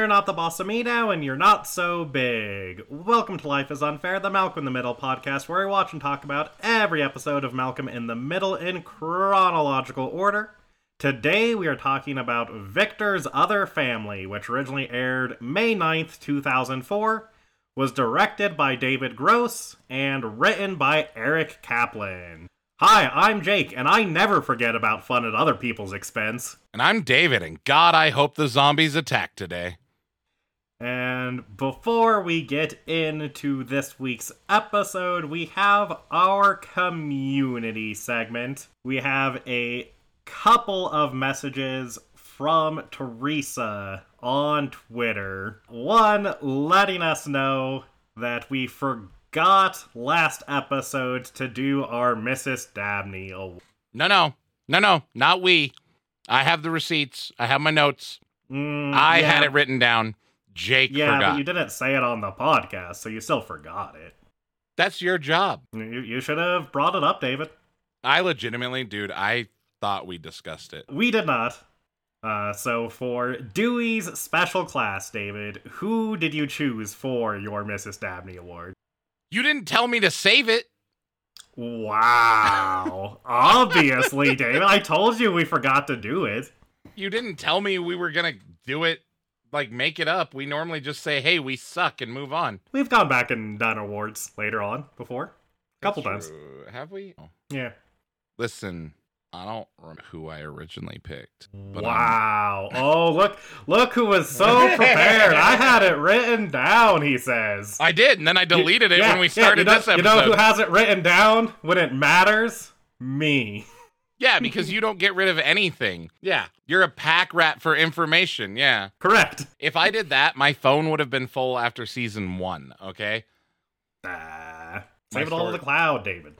You're not the boss now, and you're not so big. Welcome to Life is Unfair, the Malcolm in the Middle podcast, where we watch and talk about every episode of Malcolm in the Middle in chronological order. Today we are talking about Victor's Other Family, which originally aired May 9th, 2004, was directed by David Gross, and written by Eric Kaplan. Hi, I'm Jake, and I never forget about fun at other people's expense. And I'm David, and God, I hope the zombies attack today. And before we get into this week's episode, we have our community segment. We have a couple of messages from Teresa on Twitter. One letting us know that we forgot last episode to do our Mrs. Dabney award. No, no, no, no, not we. I have the receipts. I have my notes. Mm, I yeah. had it written down. Jake Yeah, forgot. but you didn't say it on the podcast, so you still forgot it. That's your job. You, you should have brought it up, David. I legitimately, dude, I thought we discussed it. We did not. Uh, so for Dewey's special class, David, who did you choose for your Mrs. Dabney award? You didn't tell me to save it. Wow. Obviously, David. I told you we forgot to do it. You didn't tell me we were gonna do it. Like make it up. We normally just say, "Hey, we suck," and move on. We've gone back and done awards later on before. A couple That's times. true. Have we? Oh. Yeah. Listen, I don't remember who I originally picked. Wow. Oh, look look who was so prepared. I had it written down, he says. I did, and then I deleted it Yeah, when we yeah, started you know, this episode. You know who has it written down when it matters? Me. Yeah, because you don't get rid of anything. Yeah. You're a pack rat for information. Yeah. Correct. If I did that, my phone would have been full after season one. Okay. My save it all to the cloud, David.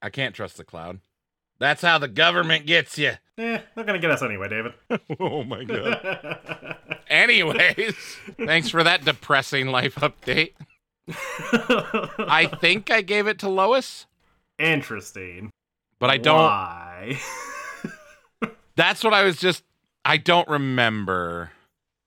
I can't trust the cloud. That's how the government gets you. Eh, they're gonna get us anyway, David. oh my God. Anyways, thanks for that depressing life update. I think I gave it to Lois, Interesting. But I don't. Why? That's what I was just. I don't remember.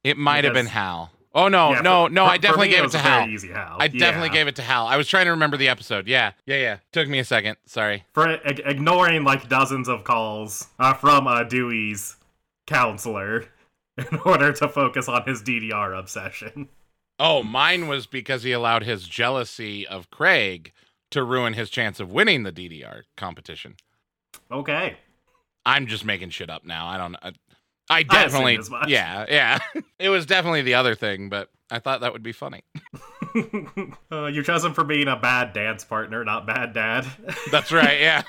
It might have been Hal. Oh no, Yeah, no, for- no! for- I definitely me, gave it was to Hal. Easy Hal. I definitely Yeah. gave it to Hal. I was trying to remember the episode. Yeah, yeah, yeah. Took me a second. Sorry. for ig- ignoring like dozens of calls uh, from uh, Dewey's counselor in order to focus on his DDR obsession. Oh, mine was because he allowed his jealousy of Craig to ruin his chance of winning the DDR competition. Okay. I'm just making shit up now. I don't. I, I definitely, much. yeah, yeah. it was definitely the other thing, but I thought that would be funny. uh, you chose him for being a bad dance partner, not bad dad. That's right. Yeah.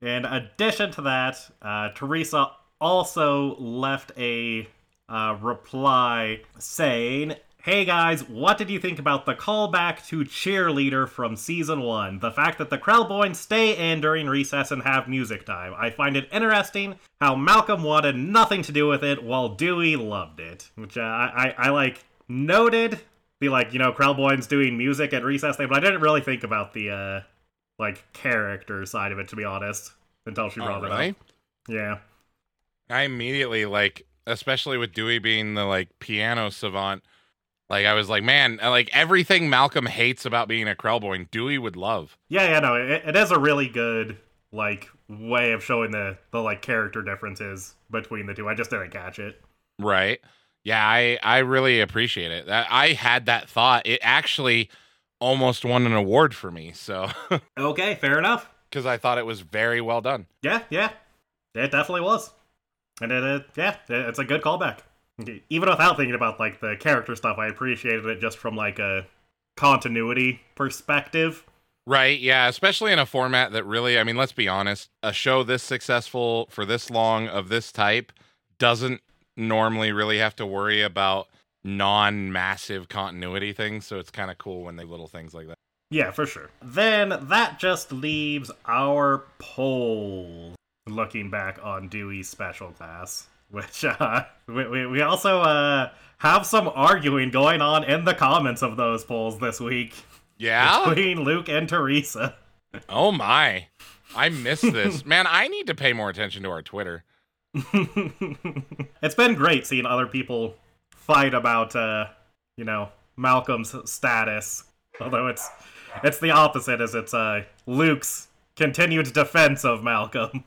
In addition to that, uh, Teresa also left a uh, reply saying, Hey guys, what did you think about the callback to Cheerleader from season 1? The fact that the Krelboynes stay in during recess and have music time. I find it interesting how Malcolm wanted nothing to do with it while Dewey loved it. Which uh, I, I, I like noted. Be like, you know, Krelboynes doing music at recess thing, but I didn't really think about the, uh, like, character side of it, to be honest, until she Oh, brought it up. Yeah. I immediately like, especially with Dewey being the like piano savant. Like I was like, man, like everything Malcolm hates about being a Krelboyne, Dewey would love. Yeah, yeah, no, it, it is a really good, like, way of showing the, the, like, character differences between the two. I just didn't catch it. Right. Yeah, I I really appreciate it. That I had that thought. It actually almost won an award for me. So Okay, fair enough. because I thought it was very well done. Yeah, yeah. It definitely was. And it, it yeah, it- it's a good callback. Mm-hmm. Even without thinking about, like, the character stuff, I appreciated it just from, like, a continuity perspective. Right. Yeah. Especially in a format that really, I mean, let's be honest, a show this successful for this long of this type doesn't normally really have to worry about non massive continuity things. So it's kind of cool when they little things like that. Yeah, for sure. Then that just leaves our poll. Looking back on Dewey's special class, which uh, we, we, we also uh, have some arguing going on in the comments of those polls this week Yeah. between Luke and Teresa. oh, my. I missed this. Man, I need to pay more attention to our Twitter. it's been great seeing other people fight about, uh, you know, Malcolm's status. Although it's it's the opposite, as it's uh, Luke's continued defense of Malcolm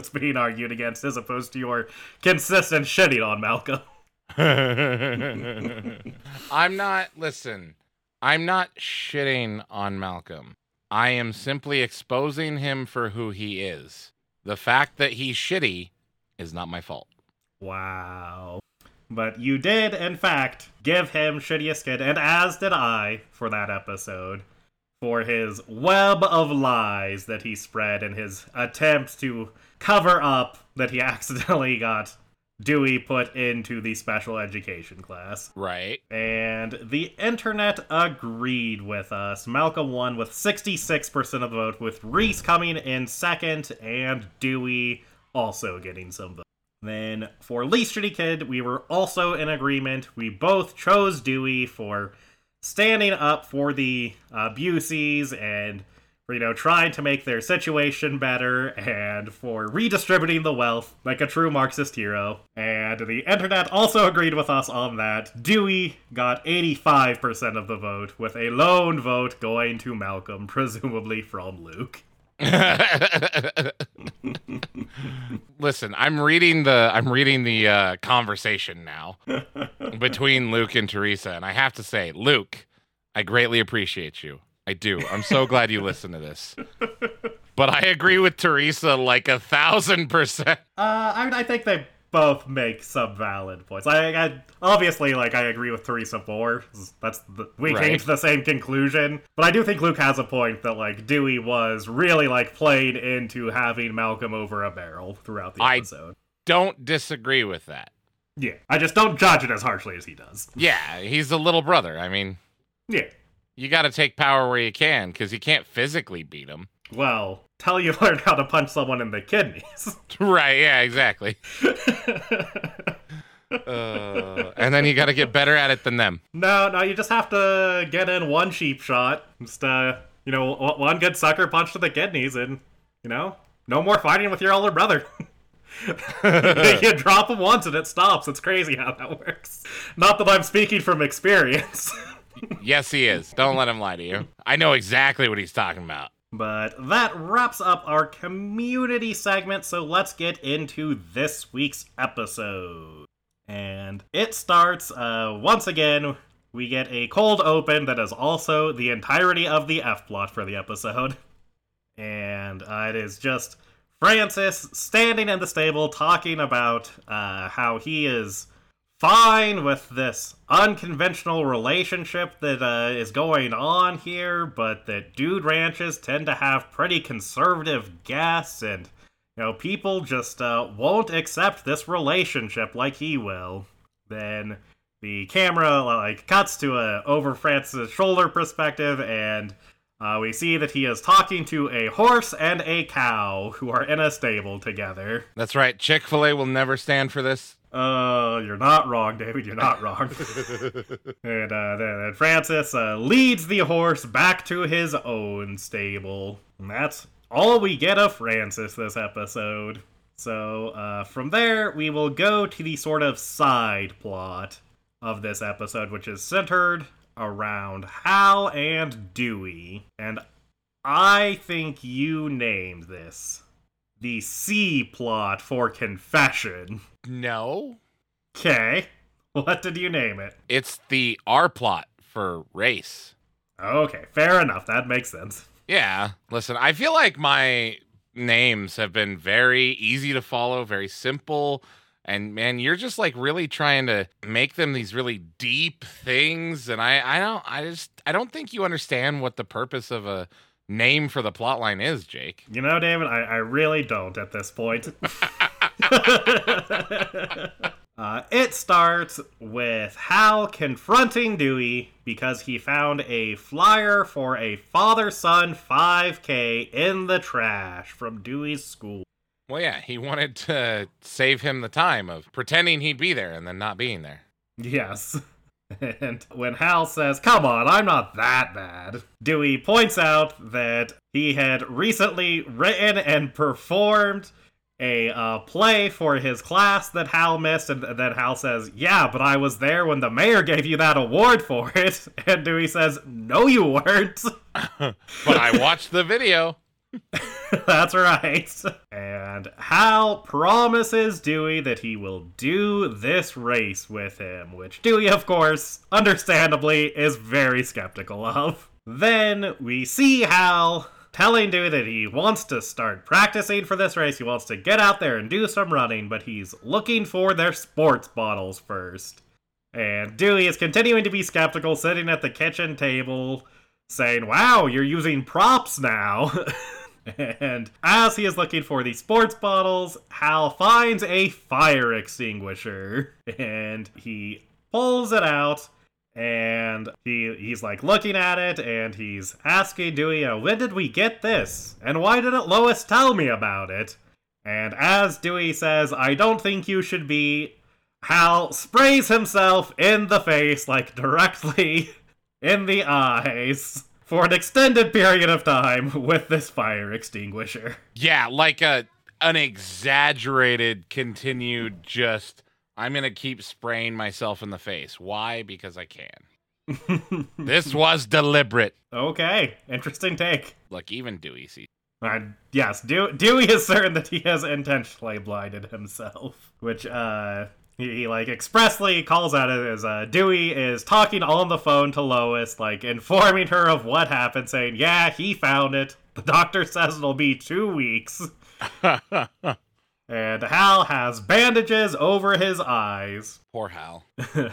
that's being argued against, as opposed to your consistent shitting on Malcolm. I'm not, listen, I'm not shitting on Malcolm. I am simply exposing him for who he is. The fact that he's shitty is not my fault. Wow. But you did, in fact, give him shittiest kid, and as did I for that episode, for his web of lies that he spread in his attempts to cover up that he accidentally got Dewey put into the special education class. Right. And the internet agreed with us. Malcolm won with 66% of the vote, with Reese coming in second and Dewey also getting some votes. Then for Least Shitty Kid, we were also in agreement. We both chose Dewey for standing up for the uh, Buseys and for, you know, trying to make their situation better and for redistributing the wealth like a true Marxist hero. And the internet also agreed with us on that. Dewey got 85% of the vote, with a lone vote going to Malcolm, presumably from Luke. Listen, I'm reading the I'm reading the uh, conversation now between Luke and Teresa, and I have to say, Luke, I greatly appreciate you. I do. I'm so glad you listened to this. But I agree with Teresa like a thousand percent. Uh, I mean, I think they both make some valid points. I, I obviously like I agree with Teresa more. That's the, we came to the same conclusion, but I do think Luke has a point that like Dewey was really like played into having Malcolm over a barrel throughout the I- episode. Don't disagree with that. Yeah, I just don't judge it as harshly as he does. Yeah, he's the little brother. I mean, Yeah, you got to take power where you can because you can't physically beat him. well, tell you learned how to punch someone in the kidneys. right? Yeah, exactly. Uh, and then you got to get better at it than them. No, no, you just have to get in one cheap shot. Just, uh, you know, one good sucker punch to the kidneys, and, you know, no more fighting with your older brother. you drop him once and it stops. It's crazy how that works. Not that I'm speaking from experience. Yes, he is. Don't let him lie to you. I know exactly what he's talking about. But that wraps up our community segment, so let's get into this week's episode. And it starts, uh, once again, we get a cold open that is also the entirety of the F plot for the episode. And uh, it is just Francis standing in the stable talking about uh, how he is fine with this unconventional relationship that uh, is going on here, but that dude ranches tend to have pretty conservative guests, and you know people just uh, won't accept this relationship like he will. Then the camera like cuts to a over Francis' shoulder perspective, and uh, we see that he is talking to a horse and a cow who are in a stable together. That's right. Chick fil A will never stand for this. Uh, you're not wrong, David. You're not wrong. and uh, then, Francis uh, leads the horse back to his own stable. And that's all we get of Francis this episode. So uh, from there, we will go to the sort of side plot of this episode, which is centered around Hal and Dewey. And I think you named this the C plot for confession. No, Okay. What did you name it? it's the R plot for race. Okay, fair enough. That makes sense. Yeah. Listen, I feel like my names have been very easy to follow, very simple. And man, you're just like really trying to make them these really deep things. And I, I don't, I just, I don't think you understand what the purpose of a name for the plot line is, Jake. You know, David, I, I really don't at this point. uh, it starts with Hal confronting Dewey because he found a flyer for a father son 5K in the trash from Dewey's school. Well, yeah, he wanted to save him the time of pretending he'd be there and then not being there. Yes. And when Hal says, Come on, I'm not that bad, Dewey points out that he had recently written and performed a uh, play for his class that Hal missed, and then Hal says, "Yeah, but I was there when the mayor gave you that award for it." And Dewey says, "No, you weren't." but I watched the video. That's right. And Hal promises Dewey that he will do this race with him, which Dewey, of course, understandably, is very skeptical of. Then we see Hal telling Dewey that he wants to start practicing for this race. He wants to get out there and do some running, but he's looking for their sports bottles first. And Dewey is continuing to be skeptical, sitting at the kitchen table, saying, Wow, you're using props now. and as he is looking for the sports bottles, Hal finds a fire extinguisher. And he pulls it out and he he's like looking at it and he's asking Dewey, uh, when did we get this? And why didn't Lois tell me about it? And as Dewey says, I don't think you should be, Hal sprays himself in the face, like directly in the eyes, for an extended period of time with this fire extinguisher. Yeah, like a an exaggerated, continued just I'm gonna keep spraying myself in the face. Why? Because I can. this was deliberate. Okay, interesting take. Look, even Dewey sees. Uh, yes, Dew- Dewey is certain that he has intentionally blinded himself, which uh he, like expressly calls out it as uh, Dewey is talking on the phone to Lois, like informing her of what happened, saying, "Yeah, he found it. The doctor says it'll be two weeks." And Hal has bandages over his eyes. Poor Hal.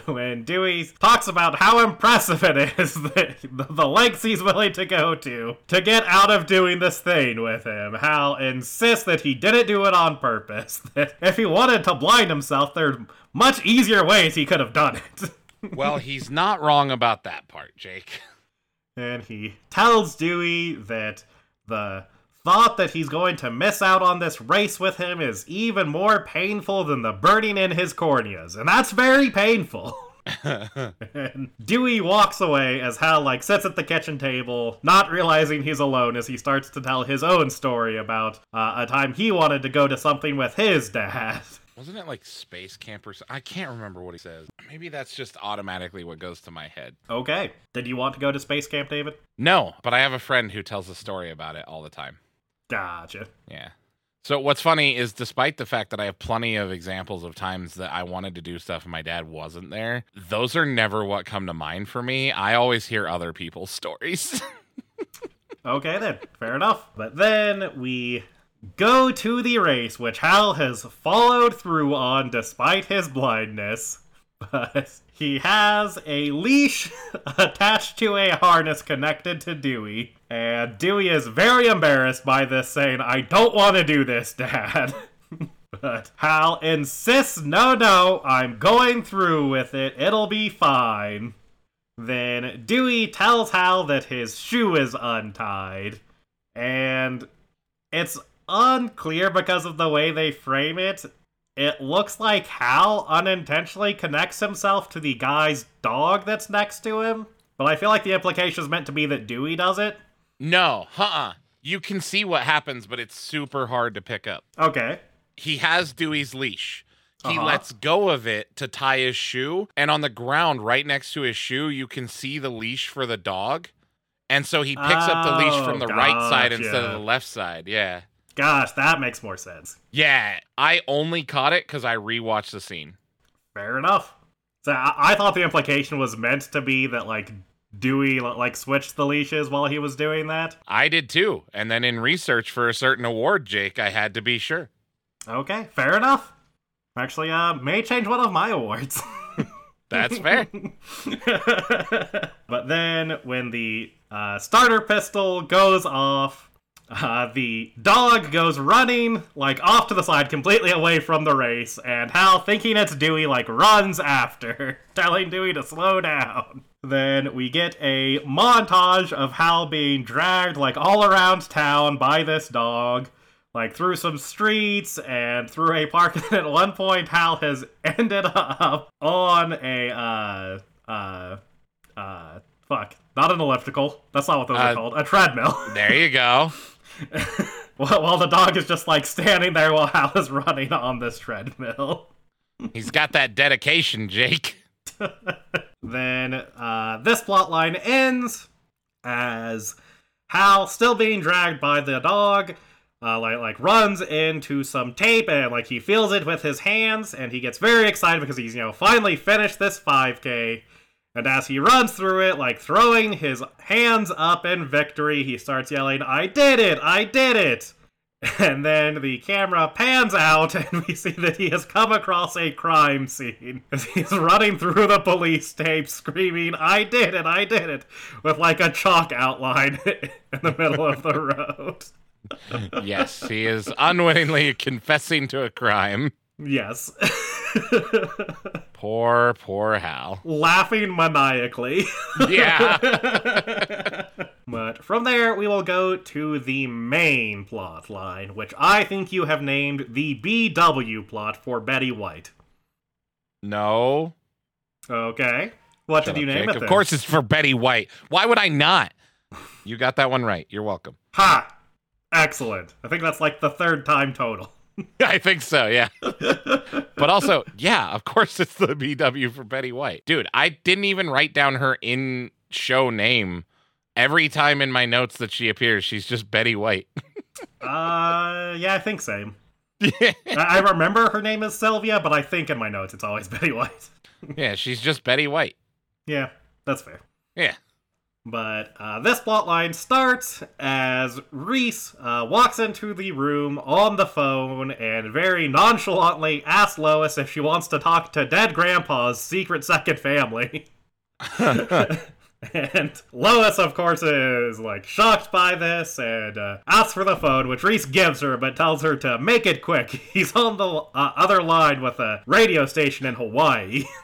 when Dewey talks about how impressive it is that the lengths he's willing to go to to get out of doing this thing with him, Hal insists that he didn't do it on purpose. That if he wanted to blind himself, there are much easier ways he could have done it. well, he's not wrong about that part, Jake. And he tells Dewey that the thought that he's going to miss out on this race with him is even more painful than the burning in his corneas, and that's very painful. and Dewey walks away as Hal like sits at the kitchen table, not realizing he's alone as he starts to tell his own story about uh, a time he wanted to go to something with his dad. Wasn't it like space campers? I can't remember what he says. Maybe that's just automatically what goes to my head. Okay. Did you want to go to space camp, David? No, but I have a friend who tells a story about it all the time. Gotcha. Yeah. So what's funny is despite the fact that I have plenty of examples of times that I wanted to do stuff and my dad wasn't there, those are never what come to mind for me. I always hear other people's stories. okay then. Fair enough. But then we go to the race which Hal has followed through on despite his blindness. But he has a leash attached to a harness connected to Dewey. And Dewey is very embarrassed by this, saying, I don't want to do this, Dad. but Hal insists, no, no, I'm going through with it. It'll be fine. Then Dewey tells Hal that his shoe is untied. And it's unclear because of the way they frame it it looks like Hal unintentionally connects himself to the guy's dog that's next to him. But I feel like the implication is meant to be that Dewey does it. No, uh-uh. You can see what happens, but it's super hard to pick up. Okay. He has Dewey's leash. He uh-huh. lets go of it to tie his shoe, and on the ground right next to his shoe, you can see the leash for the dog. And so he picks oh, up the leash from the gotcha. right side instead of the left side. Yeah. Gosh, that makes more sense. Yeah, I only caught it because I rewatched the scene. Fair enough. So I-, I thought the implication was meant to be that like Dewey like switched the leashes while he was doing that. I did too, and then in research for a certain award, Jake, I had to be sure. Okay, fair enough. Actually, uh, may change one of my awards. That's fair. but then when the uh, starter pistol goes off, uh, the dog goes running, like, off to the side, completely away from the race, and Hal, thinking it's Dewey, like, runs after, telling Dewey to slow down. Then we get a montage of Hal being dragged, like, all around town by this dog, like, through some streets and through a park. And at one point, Hal has ended up on a, uh, uh, uh, fuck. Not an elliptical. That's not what those uh, are called. A treadmill. There you go. while the dog is just like standing there while Hal is running on this treadmill. He's got that dedication, Jake. Then uh, this plot line ends as Hal, still being dragged by the dog, uh, like like runs into some tape and like he feels it with his hands and he gets very excited because he's you know finally finished this 5K. And as he runs through it, like throwing his hands up in victory, he starts yelling, "I did it! I did it!" And then the camera pans out, and we see that he has come across a crime scene. He's running through the police tape, screaming, I did it, I did it, with like a chalk outline in the middle of the road. Yes, he is unwittingly confessing to a crime. Yes. Poor, poor Hal. Laughing maniacally. Yeah. But from there, we will go to the main plot line, which I think you have named the BW plot for Betty White. No. Okay. What Shut did you up, name Jake. it? Of then? course it's for Betty White. Why would I not? You got that one right. You're welcome. Ha! Excellent. I think that's like the third time total. I think so, yeah. but also, yeah, of course it's the BW for Betty White. Dude, I didn't even write down her in show name. Every time in my notes that she appears, she's just Betty White. Uh, yeah, I think same. I, I remember her name is Sylvia, but I think in my notes it's always Betty White. yeah, she's just Betty White. Yeah, that's fair. Yeah. But uh, this plotline starts as Reese uh, walks into the room on the phone and very nonchalantly asks Lois if she wants to talk to dead Grandpa's secret second family. and Lois, of course, is like shocked by this and uh, asks for the phone, which Reese gives her, but tells her to make it quick. He's on the uh, other line with a radio station in Hawaii.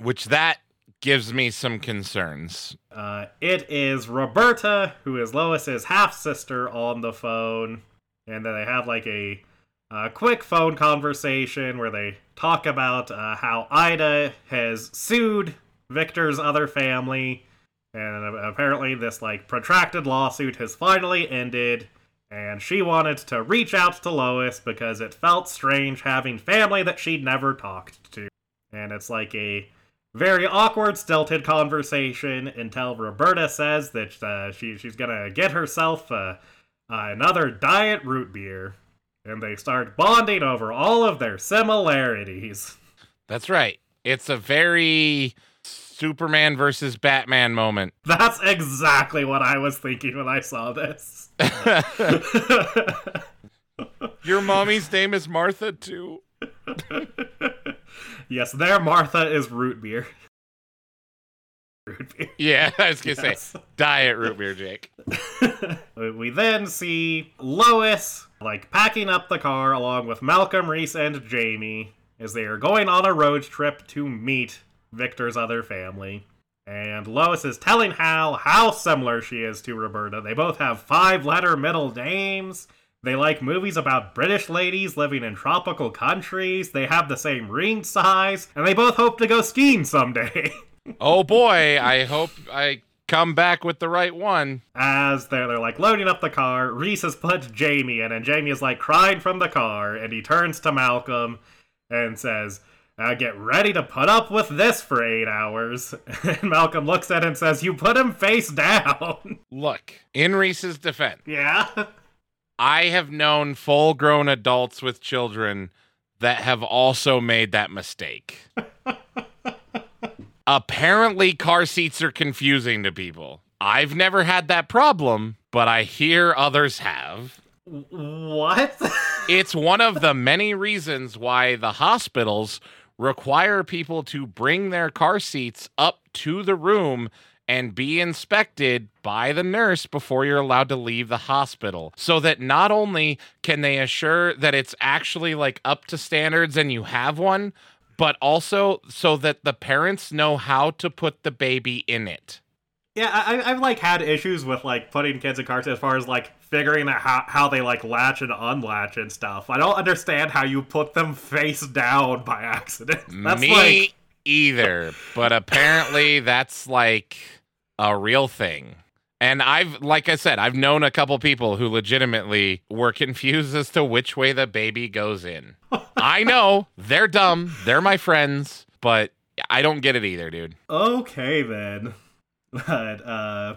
Which that gives me some concerns. Uh, it is Roberta, who is Lois's half sister, on the phone, and then they have like a uh, quick phone conversation where they talk about uh, how Ida has sued Victor's other family, and apparently this like protracted lawsuit has finally ended. And she wanted to reach out to Lois because it felt strange having family that she'd never talked to. And it's like a very awkward, stilted conversation until Roberta says that uh, she she's gonna get herself uh, uh, another diet root beer, and they start bonding over all of their similarities. That's right. It's a very Superman versus Batman moment. That's exactly what I was thinking when I saw this. Your mommy's name is Martha, too. yes, there Martha is root beer. Root beer. Yeah, I was to Yes. say diet root beer, Jake. we then see Lois like packing up the car along with Malcolm, Reese, and Jamie as they are going on a road trip to meet Victor's other family. And Lois is telling Hal how similar she is to Roberta. They both have five letter middle names. They like movies about British ladies living in tropical countries. They have the same ring size. And they both hope to go skiing someday. Oh boy, I hope I come back with the right one. as they're, they're like loading up the car, Reese has put Jamie in, and Jamie is like crying from the car, and he turns to Malcolm and says, uh, Get ready to put up with this for eight hours. And Malcolm looks at him and says, You put him face down. Look, in Reese's defense, yeah? I have known full grown adults with children that have also made that mistake. Apparently, car seats are confusing to people. I've never had that problem, but I hear others have. What? It's one of the many reasons why the hospitals require people to bring their car seats up to the room and be inspected by the nurse before you're allowed to leave the hospital so that not only can they assure that it's actually like up to standards and you have one but also so that the parents know how to put the baby in it yeah, I, I've like had issues with like putting kids in cars as far as like figuring out how, how they like latch and unlatch and stuff. I don't understand how you put them face down by accident. That's Me like either, but apparently that's like a real thing. And I've, like I said, I've known a couple people who legitimately were confused as to which way the baby goes in. I know they're dumb. They're my friends, but I don't get it either, dude. Okay then. But uh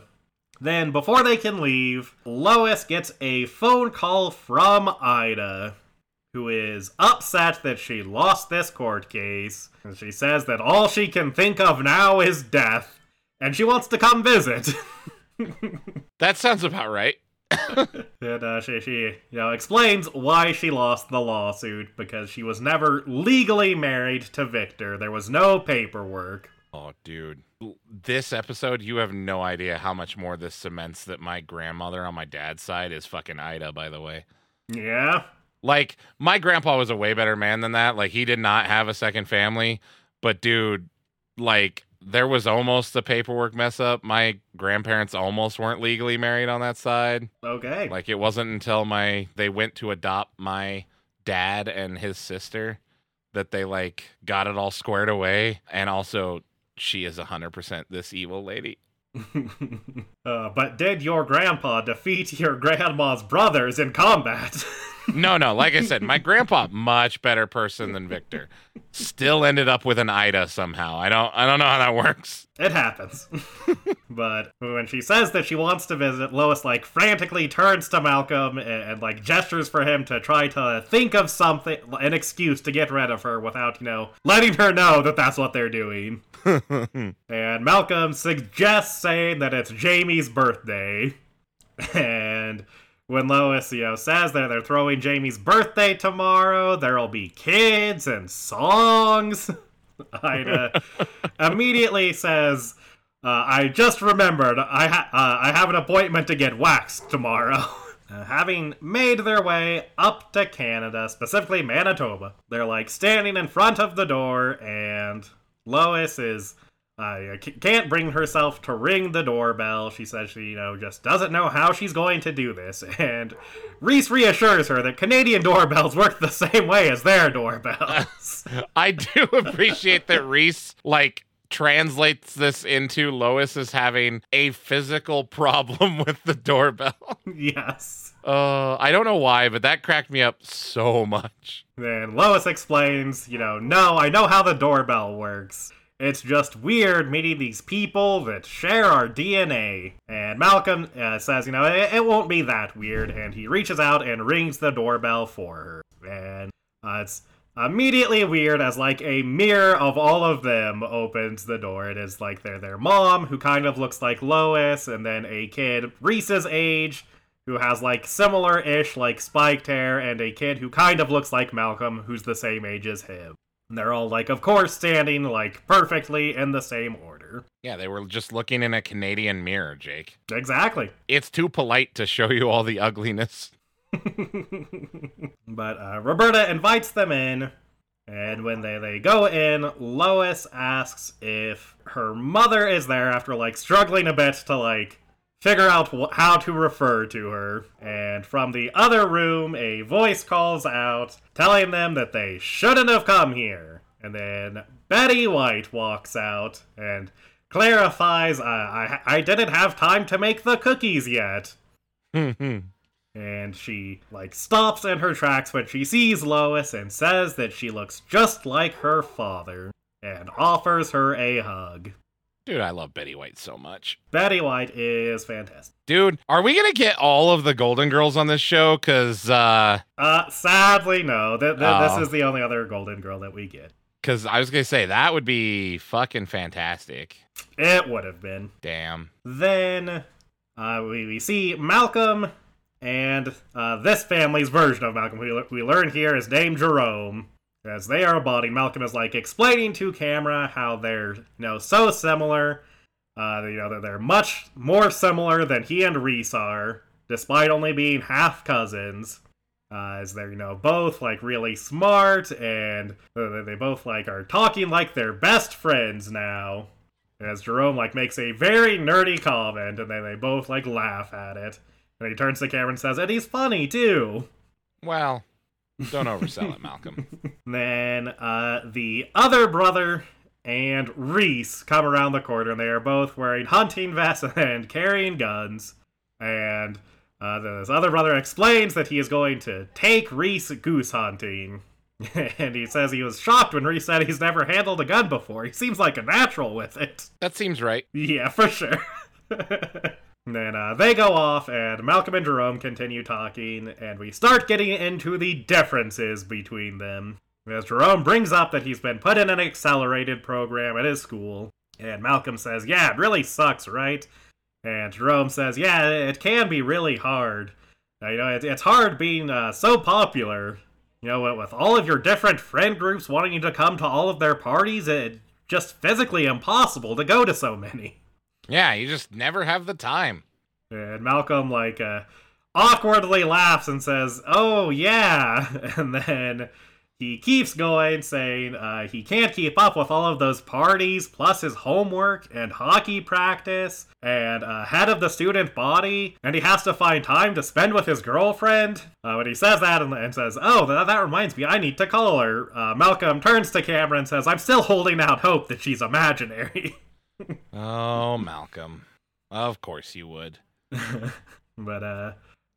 then before they can leave, Lois gets a phone call from Ida, who is upset that she lost this court case. And she says that all she can think of now is death, and she wants to come visit. That sounds about right. and uh, she, she, you know, explains why she lost the lawsuit because she was never legally married to Victor. There was no paperwork. Oh, dude. This episode, you have no idea how much more this cements that my grandmother on my dad's side is fucking Ida, by the way. Yeah. Like, my grandpa was a way better man than that. Like, he did not have a second family. But, dude, like, there was almost a paperwork mess up. My grandparents almost weren't legally married on that side. Okay. Like, it wasn't until my they went to adopt my dad and his sister that they, like, got it all squared away. And also, she is 100% this evil lady. uh, but did your grandpa defeat your grandma's brothers in combat? No, no, like I said, my grandpa much better person than Victor. Still ended up with an Ida somehow. I don't I don't know how that works. it happens. but when she says that she wants to visit, Lois like frantically turns to Malcolm and, and like gestures for him to try to think of something, an excuse to get rid of her without, you know, letting her know that that's what they're doing. and Malcolm suggests saying that it's Jamie's birthday. And when Lois, you know, says that they're throwing Jamie's birthday tomorrow, there'll be kids and songs. Ida immediately says, uh, "I just remembered. I ha- uh, I have an appointment to get waxed tomorrow." Uh, having made their way up to Canada, specifically Manitoba, they're like standing in front of the door, and Lois is uh, can't bring herself to ring the doorbell. She says she, you know, just doesn't know how she's going to do this. And Reese reassures her that Canadian doorbells work the same way as their doorbells. I do appreciate that Reese like translates this into Lois is having a physical problem with the doorbell. yes. Uh, I don't know why, but that cracked me up so much. Then Lois explains, you know, no, I know how the doorbell works. It's just weird meeting these people that share our DNA. And Malcolm uh, says, you know, it, it won't be that weird. And he reaches out and rings the doorbell for her. And uh, it's immediately weird as like a mirror of all of them opens the door. It is like their their mom, who kind of looks like Lois, and then a kid Reese's age, who has like similar-ish like spiked hair, and a kid who kind of looks like Malcolm, who's the same age as him. And they're all like, of course, standing like perfectly in the same order. Yeah, they were just looking in a Canadian mirror, Jake. Exactly. It's too polite to show you all the ugliness. but uh, Roberta invites them in, and when they, they go in, Lois asks if her mother is there after like struggling a bit to like figure out wh- how to refer to her. And from the other room, a voice calls out, telling them that they shouldn't have come here. And then Betty White walks out and clarifies, I, I didn't have time to make the cookies yet and she like stops in her tracks when she sees Lois and says that she looks just like her father and offers her a hug. Dude, I love Betty White so much. Betty White is fantastic. Dude, are we gonna get all of the Golden Girls on this show? Cause, uh, Uh, sadly, no. Th- th- Oh. This is the only other Golden Girl that we get. cause I was gonna say that would be fucking fantastic. It would have been. Damn. Then uh, we, we see Malcolm and uh, this family's version of Malcolm, we, we learn here is named Jerome. As they are a body, Malcolm is like explaining to camera how they're you know so similar. Uh, you know they're much more similar than he and Reese are, despite only being half cousins. Uh, as they're you know both like really smart and they both like are talking like they're best friends now. As Jerome like makes a very nerdy comment, and then they both like laugh at it. And he turns to camera and says, "And he's funny too." Well, don't oversell it, Malcolm. Then uh, the other brother and Reese come around the corner, and they are both wearing hunting vests and carrying guns. And uh, this other brother explains that he is going to take Reese goose hunting. and he says he was shocked when Reese said he's never handled a gun before. He seems like a natural with it. That seems right. Yeah, for sure. Then uh, they go off, and Malcolm and Jerome continue talking, and we start getting into the differences between them. As Jerome brings up that he's been put in an accelerated program at his school, and Malcolm says, Yeah, it really sucks, right? And Jerome says, Yeah, it can be really hard. You know, it, it's hard being uh, so popular. You know, with all of your different friend groups wanting you to come to all of their parties, it's just physically impossible to go to so many. Yeah, you just never have the time. And Malcolm, like, uh, awkwardly laughs and says, Oh, yeah. And then he keeps going, saying uh, he can't keep up with all of those parties, plus his homework and hockey practice, and uh, head of the student body, and he has to find time to spend with his girlfriend. Uh, when he says that and, and says, Oh, that, that reminds me, I need to call her, uh, Malcolm turns to camera and says, I'm still holding out hope that she's imaginary. oh, Malcolm. Of course you would. but, uh,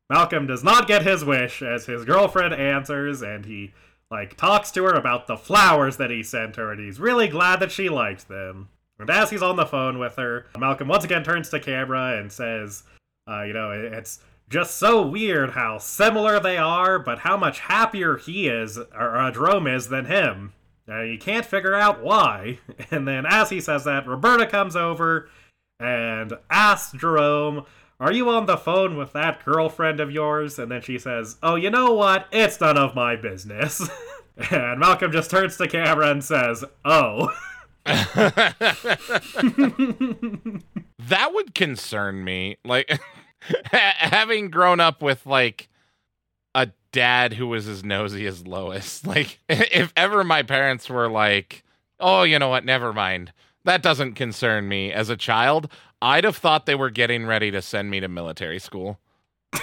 Malcolm does not get his wish as his girlfriend answers, and he like talks to her about the flowers that he sent her, and he's really glad that she liked them. And as he's on the phone with her, Malcolm once again turns to camera and says, uh, "You know, it's just so weird how similar they are, but how much happier he is, or uh, is, than him. Uh, you can't figure out why." And then, as he says that, Roberta comes over and asks Jerome are you on the phone with that girlfriend of yours? And then she says, Oh, you know what? It's none of my business. and Malcolm just turns to camera and says, Oh. that would concern me. Like, having grown up with, like, dad who was as nosy as Lois. Like, if ever my parents were like, Oh, you know what? Never mind. That doesn't concern me as a child. I'd have thought they were getting ready to send me to military school.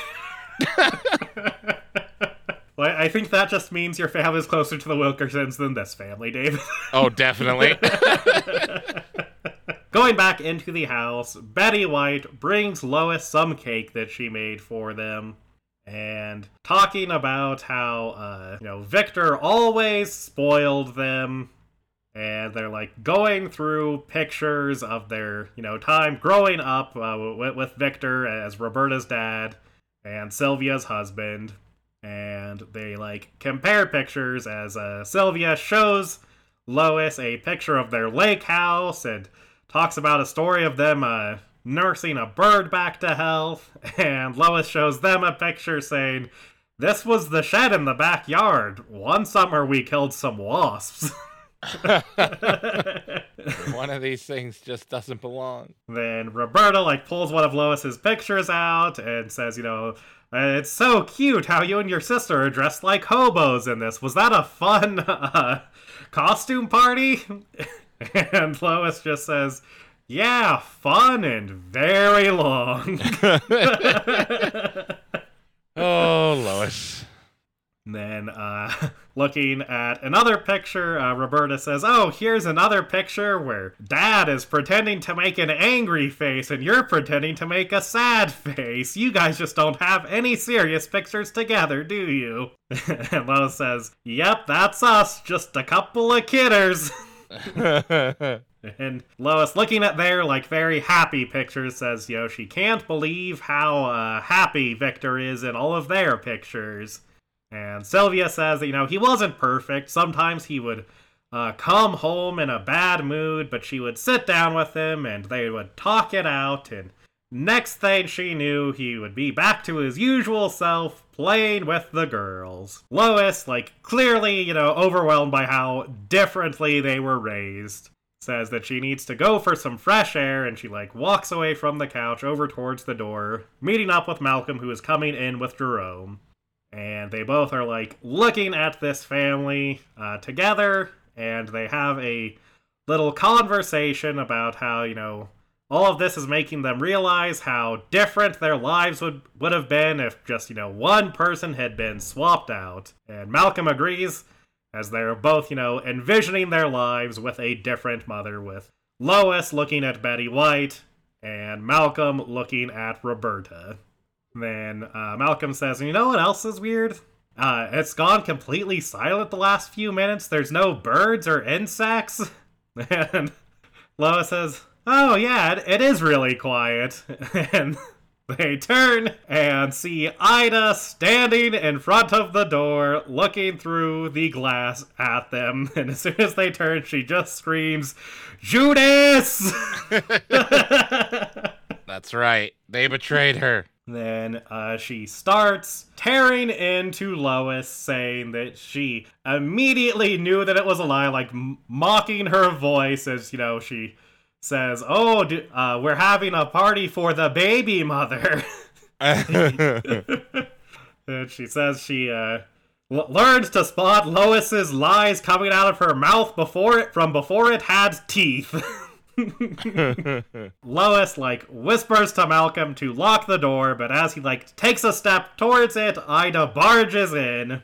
well, I think that just means your family's closer to the Wilkersons than this family, David. oh, definitely. Going back into the house, Betty White brings Lois some cake that she made for them and talking about how uh, you know Victor always spoiled them and they're like going through pictures of their you know time growing up uh, with, with Victor as Roberta's dad and Sylvia's husband, and they like compare pictures as uh, Sylvia shows Lois a picture of their lake house and talks about a story of them uh, nursing a bird back to health, and Lois shows them a picture saying. This was the shed in the backyard. One summer we killed some wasps. one of these things just doesn't belong. Then Roberta like pulls one of Lois's pictures out and says, you know, it's so cute how you and your sister are dressed like hobos in this. Was that a fun uh, costume party? and Lois just says, yeah, fun and very long. oh, Lois. then, uh, looking at another picture, uh, Roberta says, Oh, here's another picture where dad is pretending to make an angry face and you're pretending to make a sad face. You guys just don't have any serious pictures together, do you? and Lois says, Yep, that's us, just a couple of kidders. and Lois, looking at their like very happy pictures, says, "Yo, she can't believe how uh, happy Victor is in all of their pictures." And Sylvia says that, you know, he wasn't perfect. Sometimes he would uh, come home in a bad mood, but she would sit down with him and they would talk it out. And next thing she knew, he would be back to his usual self, playing with the girls. Lois, like, clearly, you know, overwhelmed by how differently they were raised, says that she needs to go for some fresh air and she, like, walks away from the couch over towards the door, meeting up with Malcolm, who is coming in with Jerome. And they both are like looking at this family uh, together and they have a little conversation about how you know all of this is making them realize how different their lives would would have been if just you know one person had been swapped out. And malcolm agrees as they're both, you know, envisioning their lives with a different mother, with Lois looking at Betty White and Malcolm looking at Roberta. Then uh, Malcolm says, You know what else is weird? Uh, it's gone completely silent the last few minutes. There's no birds or insects. And Lois says, Oh, yeah, it, it is really quiet. and they turn and see Ida standing in front of the door, looking through the glass at them. And as soon as they turn, she just screams, Judas! That's right. They betrayed her. Then uh, she starts tearing into Lois, saying that she immediately knew that it was a lie, like m- mocking her voice as, you know, she says, Oh, d- uh, we're having a party for the baby mother. and she says she uh, l- learned to spot Lois's lies coming out of her mouth before it from before it had teeth. Lois like whispers to Malcolm to lock the door, but as he like takes a step towards it, Ida barges in,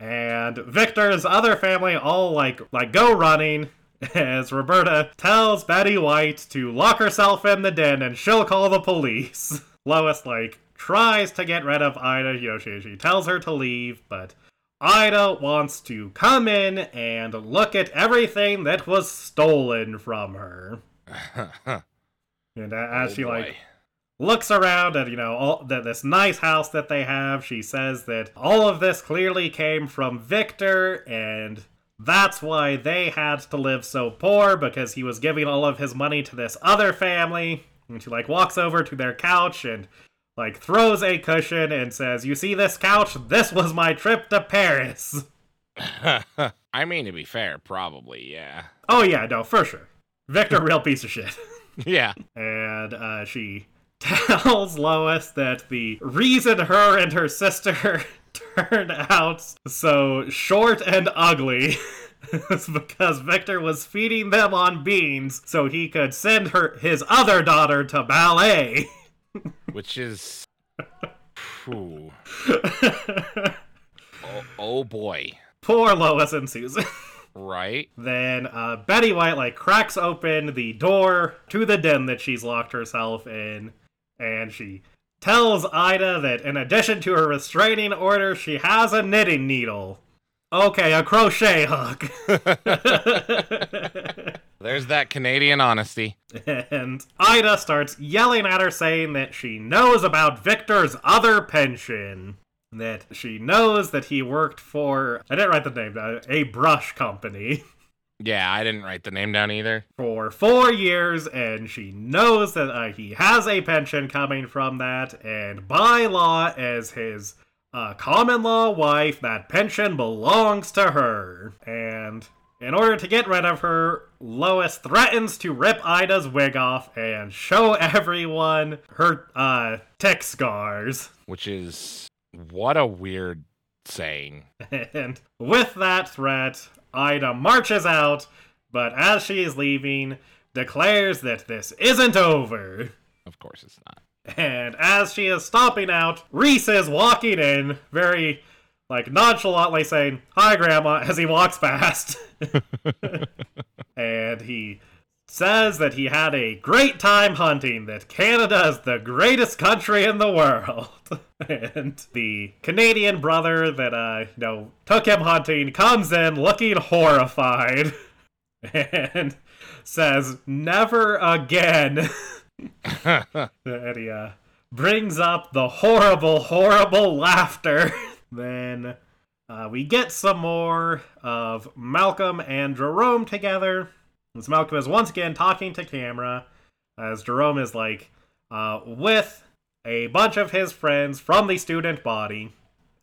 and Victor's other family all like like go running as Roberta tells Betty White to lock herself in the den and she'll call the police. Lois like tries to get rid of Ida, Yoshi. she, tells her to leave, but Ida wants to come in and look at everything that was stolen from her. and as Oh, she like looks around at you know all the, this nice house that they have, she says that all of this clearly came from Victor, and that's why they had to live so poor because he was giving all of his money to this other family. And she like walks over to their couch and like throws a cushion and says, "You see this couch? This was my trip to Paris." I mean, to be fair, probably, yeah. Oh yeah, no, for sure. Victor, real piece of shit. Yeah. and uh, she tells Lois that the reason her and her sister turned out so short and ugly because Victor was feeding them on beans so he could send her his other daughter to ballet. Which is. Oh, oh boy. Poor Lois and Susan. Right? Then uh, Betty White like cracks open the door to the den that she's locked herself in, and she tells Ida that in addition to her restraining order, she has a knitting needle. Okay, a crochet hook. There's that Canadian honesty. and Ida starts yelling at her, saying that she knows about Victor's other pension. That she knows that he worked for, I didn't write the name, uh, a brush company. Yeah, I didn't write the name down either. for four years, and she knows that uh, he has a pension coming from that, and by law, as his uh, common law wife, that pension belongs to her. And in order to get rid of her, Lois threatens to rip Ida's wig off and show everyone her uh, tick scars. Which is. What a weird saying. And with that threat, Ida marches out, but as she is leaving, declares that this isn't over. Of course it's not. And as she is stomping out, Reese is walking in, very like nonchalantly saying, Hi Grandma, as he walks past. and he says that he had a great time hunting, that Canada is the greatest country in the world. and the Canadian brother that uh you know took him hunting comes in looking horrified and says, Never again. and he uh, brings up the horrible, horrible laughter. then uh, we get some more of Malcolm and Jerome together. As Malcolm is once again talking to camera, as Jerome is like uh, with a bunch of his friends from the student body,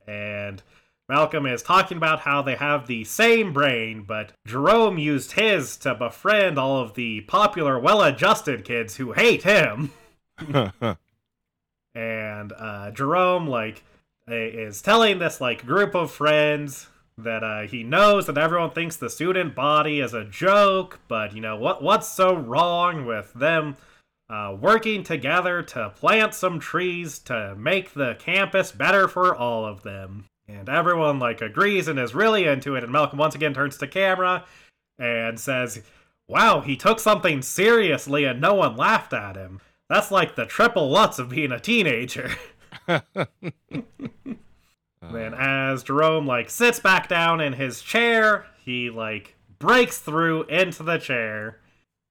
and Malcolm is talking about how they have the same brain, but Jerome used his to befriend all of the popular, well adjusted kids who hate him. and uh, Jerome, like, is telling this, like, group of friends that uh, he knows that everyone thinks the student body is a joke, but, you know, what what's so wrong with them uh, working together to plant some trees to make the campus better for all of them? And everyone like agrees and is really into it. And Malcolm once again turns to camera and says, Wow, he took something seriously and no one laughed at him. That's like the triple Lutz of being a teenager. then as Jerome like sits back down in his chair, he like breaks through into the chair.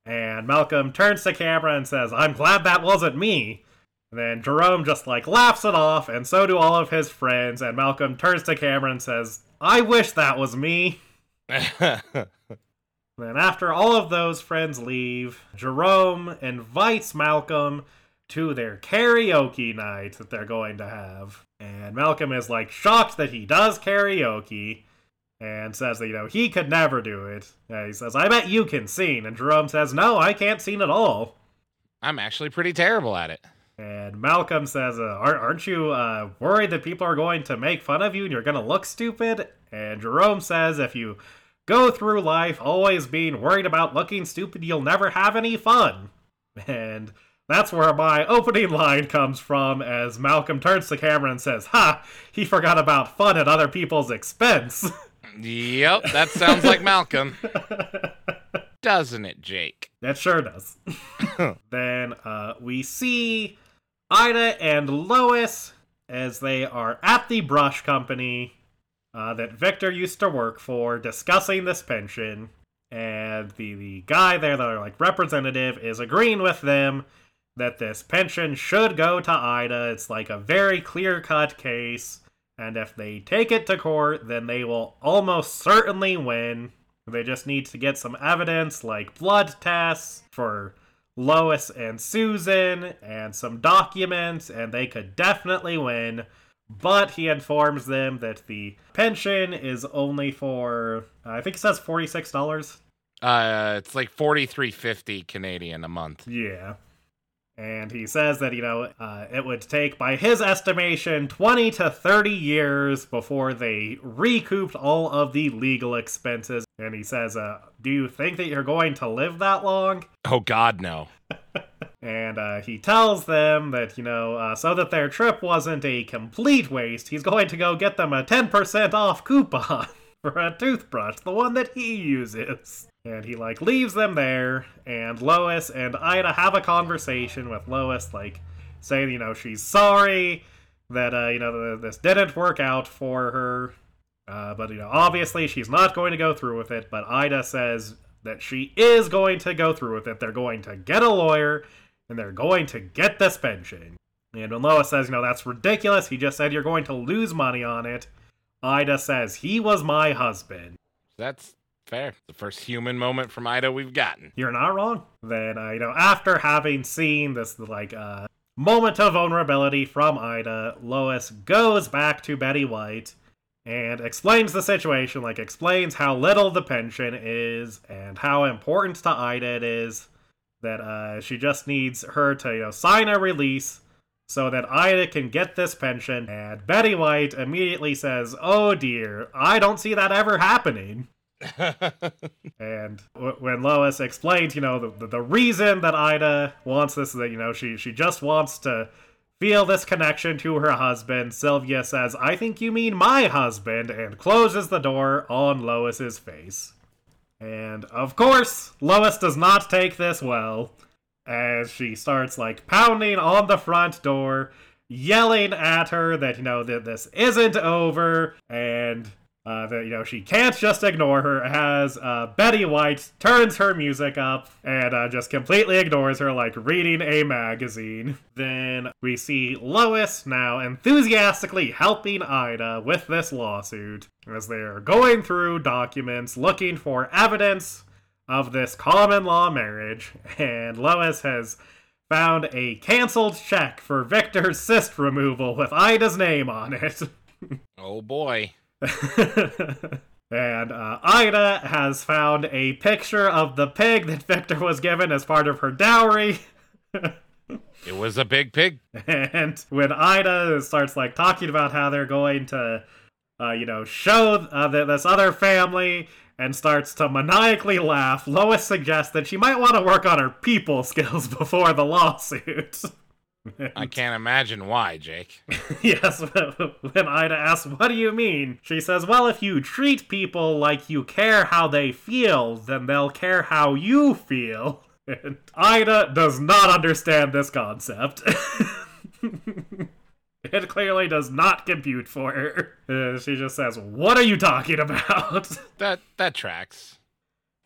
And Malcolm turns to camera and says, I'm glad that wasn't me. And then Jerome just like laughs it off, and so do all of his friends. And Malcolm turns to camera and says, I wish that was me. then, after all of those friends leave, Jerome invites Malcolm to their karaoke night that they're going to have. And Malcolm is like shocked that he does karaoke and says that, you know, he could never do it. And he says, I bet you can sing. And Jerome says, No, I can't sing at all. I'm actually pretty terrible at it. And Malcolm says, uh, Aren't you uh, worried that people are going to make fun of you and you're going to look stupid? And Jerome says, If you go through life always being worried about looking stupid, you'll never have any fun. And that's where my opening line comes from as Malcolm turns to camera and says, Ha! He forgot about fun at other people's expense. Yep, that sounds like Malcolm. Doesn't it, Jake? That sure does. then uh, we see Ida and Lois as they are at the brush company uh, that Victor used to work for discussing this pension. And the, the guy there, the like representative, is agreeing with them that this pension should go to Ida. It's like a very clear cut case. And if they take it to court, then they will almost certainly win. They just need to get some evidence like blood tests for Lois and Susan and some documents, and they could definitely win. But he informs them that the pension is only for, uh, I think it says $46. Uh, it's like forty three fifty Canadian a month. Yeah. And he says that, you know, uh, it would take, by his estimation, 20 to 30 years before they recouped all of the legal expenses. And he says, uh, Do you think that you're going to live that long? Oh, God, no. and uh, he tells them that, you know, uh, so that their trip wasn't a complete waste, he's going to go get them a 10% off coupon for a toothbrush, the one that he uses. And he like leaves them there, and Lois and Ida have a conversation with Lois, like saying, you know, she's sorry that uh, you know this didn't work out for her, uh, but you know, obviously she's not going to go through with it. But Ida says that she is going to go through with it. They're going to get a lawyer, and they're going to get this pension. And when Lois says, you know, that's ridiculous, he just said you're going to lose money on it. Ida says he was my husband. That's Fair. The first human moment from Ida we've gotten. You're not wrong. Then, uh, you know, after having seen this, like, uh, moment of vulnerability from Ida, Lois goes back to Betty White and explains the situation, like, explains how little the pension is and how important to Ida it is. That uh, she just needs her to, you know, sign a release so that Ida can get this pension. And Betty White immediately says, Oh dear, I don't see that ever happening. and w- when Lois explains, you know, the, the, the reason that Ida wants this is that, you know, she, she just wants to feel this connection to her husband, Sylvia says, I think you mean my husband, and closes the door on Lois's face. And of course, Lois does not take this well, as she starts, like, pounding on the front door, yelling at her that, you know, that this isn't over, and uh, that you know she can't just ignore her as uh, Betty White turns her music up and uh, just completely ignores her like reading a magazine. Then we see Lois now enthusiastically helping Ida with this lawsuit as they are going through documents looking for evidence of this common law marriage, and Lois has found a canceled check for Victor's cyst removal with Ida's name on it. oh boy. and uh, Ida has found a picture of the pig that Victor was given as part of her dowry. it was a big pig. And when Ida starts like talking about how they're going to, uh, you know, show uh, this other family and starts to maniacally laugh, Lois suggests that she might want to work on her people skills before the lawsuit. I can't imagine why, Jake. yes, when Ida asks, What do you mean? She says, Well, if you treat people like you care how they feel, then they'll care how you feel. And Ida does not understand this concept. it clearly does not compute for her. Uh, she just says, What are you talking about? That that tracks.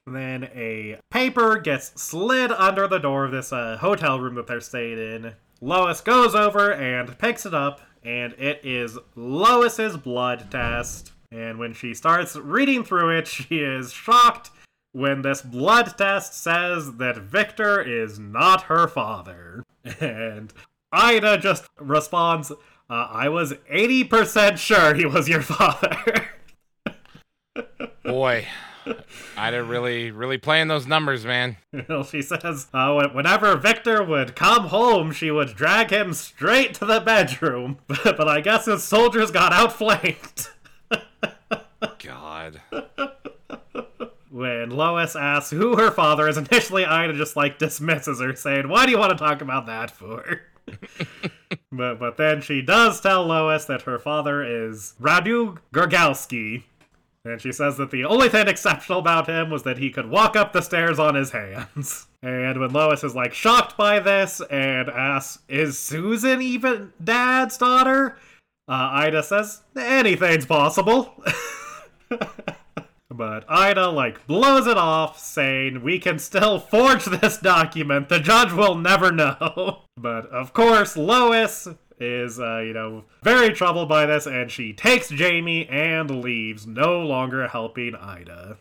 Then a paper gets slid under the door of this uh, hotel room that they're staying in. Lois goes over and picks it up, and it is Lois's blood test. And when she starts reading through it, she is shocked when this blood test says that Victor is not her father. And Ida just responds, uh, I was 80% sure he was your father. Boy, Ida really, really playing those numbers, man. Well, she says, uh, whenever Victor would come home, she would drag him straight to the bedroom. but I guess his soldiers got outflanked. God. When Lois asks who her father is, initially Ida just like dismisses her, saying, Why do you want to talk about that for? but but then she does tell Lois that her father is Radu Gergalski. And she says that the only thing exceptional about him was that he could walk up the stairs on his hands. And when Lois is like shocked by this and asks, Is Susan even dad's daughter? Uh, Ida says, Anything's possible. But Ida, like, blows it off, saying, We can still forge this document. The judge will never know. But of course, Lois is, uh, you know, very troubled by this, and she takes Jamie and leaves, no longer helping Ida.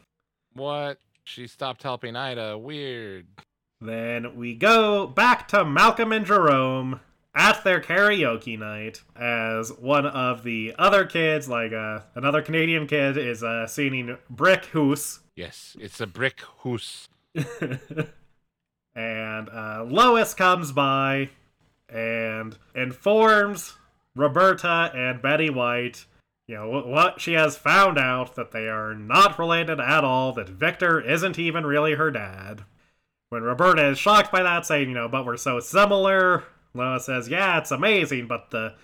What? She stopped helping Ida. Weird. Then we go back to Malcolm and Jerome at their karaoke night as one of the other kids, like uh, another Canadian kid, is uh, singing Brick Hoose. Yes, it's a brick house. and uh, Lois comes by and informs Roberta and Betty White, you know, what she has found out that they are not related at all, that Victor isn't even really her dad. When Roberta is shocked by that, saying, you know, but we're so similar, Lois says, yeah, it's amazing, but the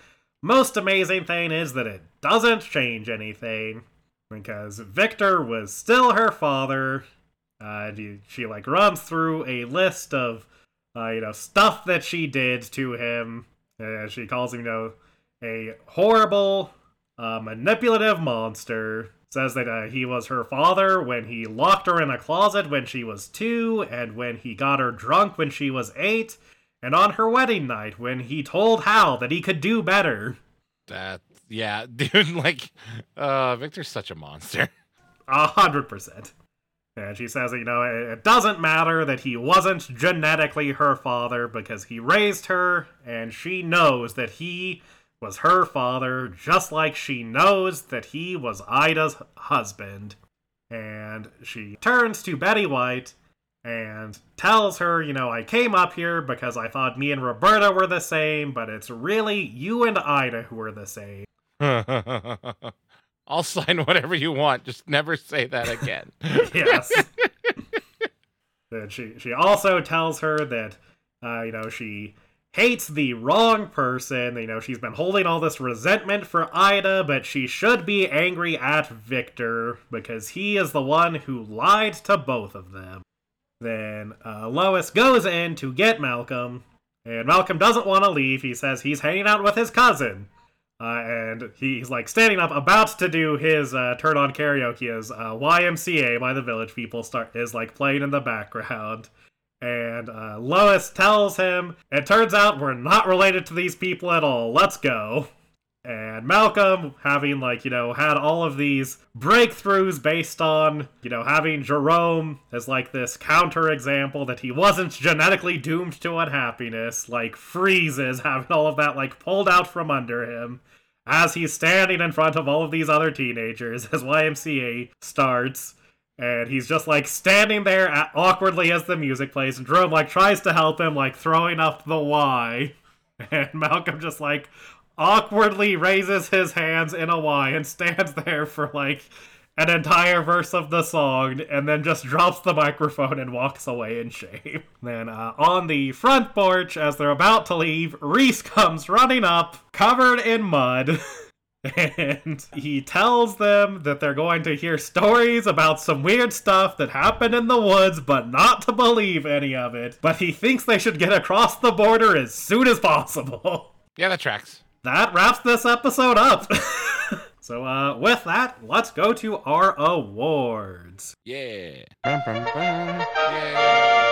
most amazing thing is that it doesn't change anything. Because Victor was still her father. Uh, she, she like runs through a list of, uh, you know, stuff that she did to him. Uh, she calls him, you know, a horrible, uh, manipulative monster. Says that uh, he was her father when he locked her in a closet when she was two, and when he got her drunk when she was eight, and on her wedding night when he told Hal that he could do better. That yeah, dude. Like, uh, Victor's such a monster. A hundred percent. And she says, you know, it doesn't matter that he wasn't genetically her father because he raised her, and she knows that he was her father, just like she knows that he was Ida's husband. And she turns to Betty White and tells her, you know, I came up here because I thought me and Roberta were the same, but it's really you and Ida who are the same. I'll sign whatever you want. Just never say that again. yes. and she she also tells her that uh, you know she hates the wrong person. You know she's been holding all this resentment for Ida, but she should be angry at Victor because he is the one who lied to both of them. Then uh, Lois goes in to get Malcolm, and Malcolm doesn't want to leave. He says he's hanging out with his cousin. Uh, and he's like standing up, about to do his uh, turn on karaoke as uh, YMCA by the Village People start is like playing in the background. And uh, Lois tells him, "It turns out we're not related to these people at all. Let's go." And Malcolm, having like you know had all of these breakthroughs based on you know having Jerome as like this counter example that he wasn't genetically doomed to unhappiness, like freezes having all of that like pulled out from under him as he's standing in front of all of these other teenagers as YMCA starts. And he's just like standing there awkwardly as the music plays, and Jerome like tries to help him, like throwing up the Y. And Malcolm just like awkwardly raises his hands in a Y and stands there for like an entire verse of the song and then just drops the microphone and walks away in shame. Then uh, on the front porch, as they're about to leave, Reese comes running up, covered in mud. And he tells them that they're going to hear stories about some weird stuff that happened in the woods, but not to believe any of it. But he thinks they should get across the border as soon as possible. Yeah, that tracks. That wraps this episode up. so, uh, with that, let's go to our awards. Yeah. Bum, bum, bum. Yay.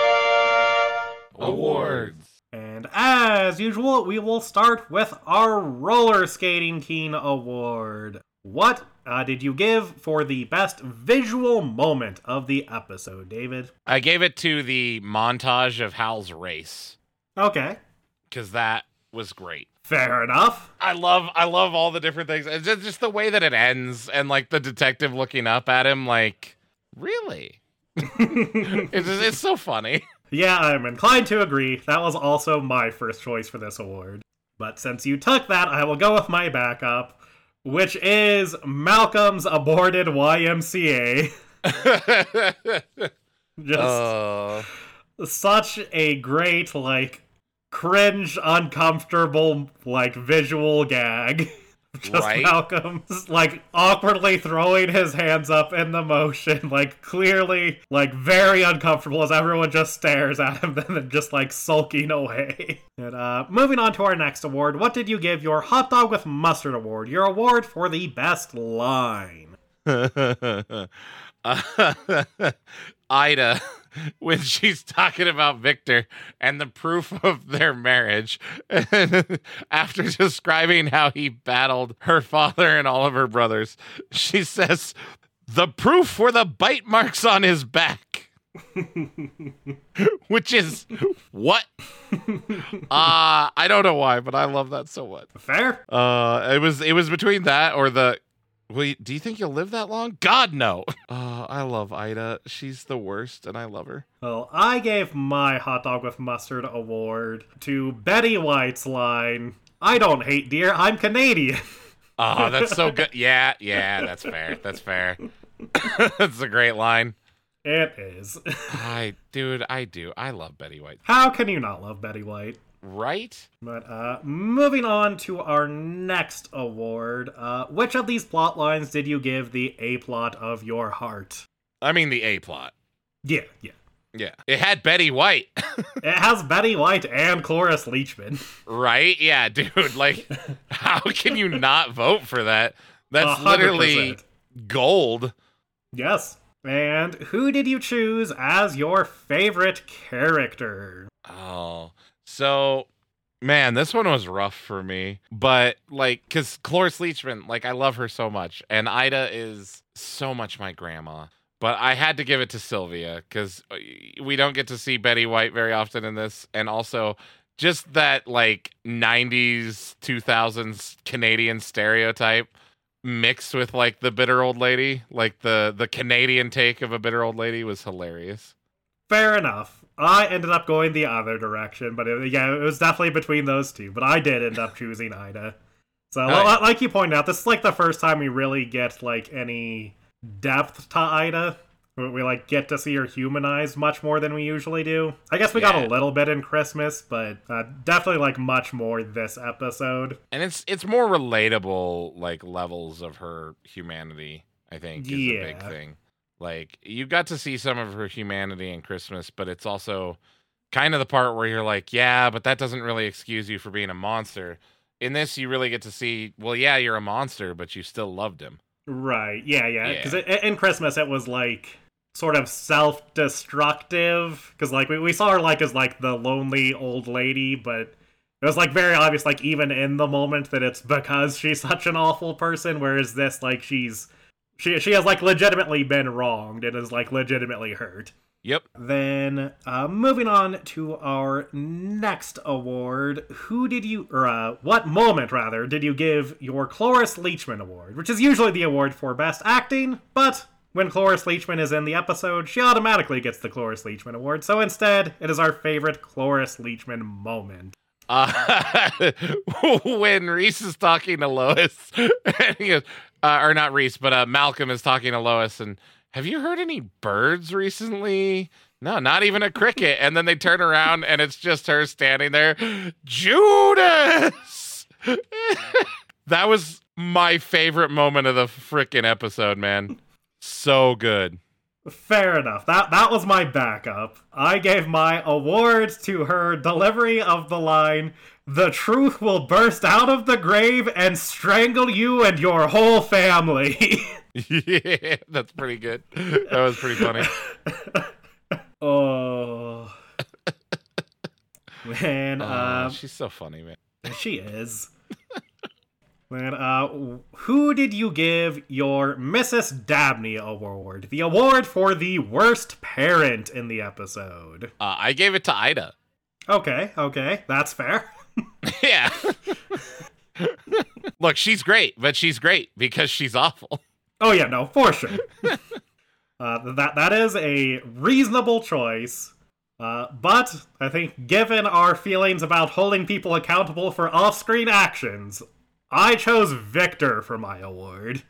Awards. And as usual, we will start with our Roller Skating Keen Award. What uh, did you give for the best visual moment of the episode, David? I gave it to the montage of Hal's race Okay, because that was great. Fair enough. I love I love all the different things. It's just, just the way that it ends and like the detective looking up at him like, really? it's just, it's so funny. Yeah, I'm inclined to agree. That was also my first choice for this award. But since you took that, I will go with my backup, which is Malcolm's aborted YMCA. Just uh, such a great, like, cringe, uncomfortable, like, visual gag. Just Right? Malcolm's, like, awkwardly throwing his hands up in the motion, like, clearly, like, very uncomfortable as everyone just stares at him, and then just, like, sulking away. And, uh, moving on to our next award, what did you give your Hot Dog with Mustard award? Your award for the best line. Ida, when she's talking about Victor and the proof of their marriage, after describing how he battled her father and all of her brothers, she says, The proof were the bite marks on his back. Which is what? Uh I don't know why, but I love that so much. Fair? Uh, it was it was between that or the. Wait, do you think you'll live that long? God no. Uh, I love Ida. She's the worst, and I love her. Well, I gave my hot dog with mustard award to Betty White's line, I don't hate deer, I'm Canadian. Oh, that's so good. Yeah, yeah, that's fair. That's fair. that's a great line. It is. I, dude, I do. I love Betty White. How can you not love Betty White? Right? But uh, moving on to our next award, uh, which of these plot lines did you give the A plot of your heart? I mean the A plot. Yeah, yeah. Yeah, it had Betty White. It has Betty White and Cloris Leachman. right? Yeah, dude. Like, how can you not vote for that? That's A hundred literally gold. Yes. And who did you choose as your favorite character? Oh, so man, this one was rough for me. But like, cause Cloris Leachman, like, I love her so much, and Ida is so much my grandma. But I had to give it to Sylvia because uh, we don't get to see Betty White very often in this, and also just that like '90s, 2000s Canadian stereotype mixed with like the bitter old lady, like the the Canadian take of a bitter old lady was hilarious. Fair enough. I ended up going the other direction, but it, yeah, it was definitely between those two. But I did end up choosing Ida. So, like you pointed out, this is like the first time we really get like any depth to Ida. We, we like get to see her humanized much more than we usually do. I guess we got a little bit in Christmas, but uh, definitely like much more this episode. and it's it's more relatable like levels of her humanity i think is a big thing like you got to see some of her humanity in christmas but it's also kind of the part where you're like yeah but that doesn't really excuse you for being a monster in this you really get to see well yeah you're a monster but you still loved him Right. Yeah, yeah. Yeah. Because in Christmas, it was like sort of self-destructive. Because like we, we saw her like as like the lonely old lady, but it was like very obvious, like even in the moment, that it's because she's such an awful person. Whereas this, like she's she she has like legitimately been wronged and is like legitimately hurt. yep Then, uh, moving on to our next award, who did you, or uh, what moment rather, did you give your Cloris Leachman award, which is usually the award for best acting, but when Cloris Leachman is in the episode, she automatically gets the Cloris Leachman award. So instead, it is our favorite Cloris Leachman moment. Uh, when Reese is talking to Lois, and he goes, uh, or not Reese, but uh, Malcolm is talking to Lois, and have you heard any birds recently? No, not even a cricket. And then they turn around, and it's just her standing there, Judas. that was my favorite moment of the freaking episode, man. So good. Fair enough. That that was my backup. I gave my award to her delivery of the line, "The truth will burst out of the grave and strangle you and your whole family." yeah, that's pretty good. That was pretty funny. oh. Man, Oh, uh, she's so funny, man. she is. Uh, who did you give your Mrs. Dabney award? The award for the worst parent in the episode. Uh, I gave it to Ida. Okay, okay, that's fair. yeah. Look, she's great, but she's great because she's awful. Oh yeah, no, for sure. uh, that that is a reasonable choice. Uh, but I think, given our feelings about holding people accountable for off-screen actions, I chose Victor for my award.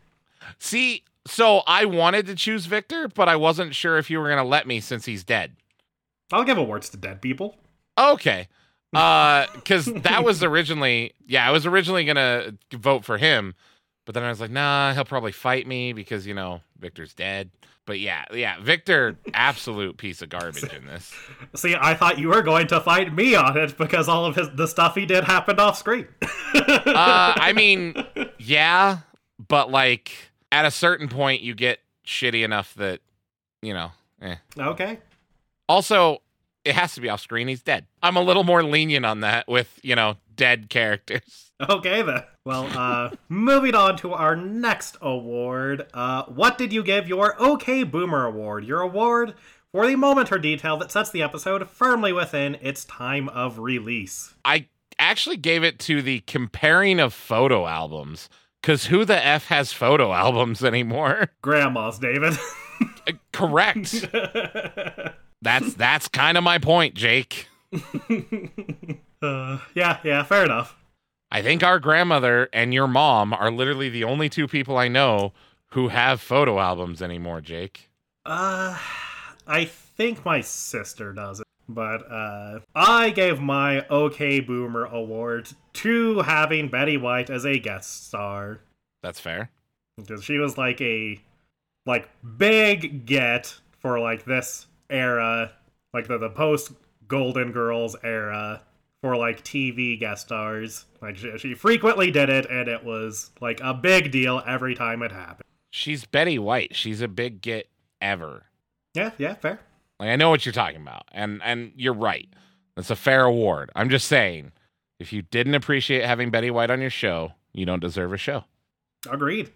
See, so I wanted to choose Victor, but I wasn't sure if you were going to let me since he's dead. I'll give awards to dead people. Okay. Uh cuz that was originally yeah, I was originally going to vote for him, but then I was like, "Nah, he'll probably fight me because, you know, Victor's dead." But yeah, yeah, Victor absolute piece of garbage in this. See, I thought you were going to fight me on it because all of his the stuff he did happened off screen. Uh I mean, yeah, but like at a certain point you get shitty enough that, you know, eh. okay. Also, it has to be off screen. He's dead. I'm a little more lenient on that with, you know, dead characters. Okay then. Well, uh, moving on to our next award. Uh, what did you give your OK Boomer award? Your award for the moment or detail that sets the episode firmly within its time of release. I actually gave it to the comparing of photo albums because who the F has photo albums anymore? Grandma's, David. Uh, Correct. That's that's kind of my point, Jake. uh, yeah, yeah, fair enough. I think our grandmother and your mom are literally the only two people I know who have photo albums anymore, Jake. Uh, I think my sister does it. But uh, I gave my OK Boomer award to having Betty White as a guest star. That's fair. because she was like a like big get for like this era like the, the post golden girls era for like tv guest stars like she, she frequently did it and it was like a big deal every time it happened She's Betty White. She's a big get ever. yeah yeah fair Like I know what you're talking about, and and you're right. That's a fair award. I'm just saying, if you didn't appreciate having Betty White on your show, you don't deserve a show. agreed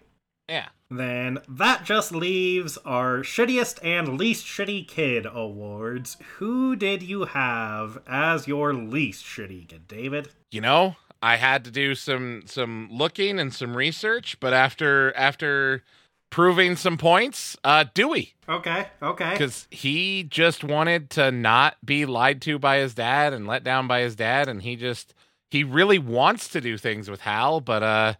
Yeah. Then that just leaves our shittiest and least shitty kid awards. Who did you have as your least shitty kid david? You know, I had to do some some looking and some research, but after after proving some points, uh Dewey, okay okay. Because he just wanted to not be lied to by his dad and let down by his dad, and he just he really wants to do things with Hal, but uh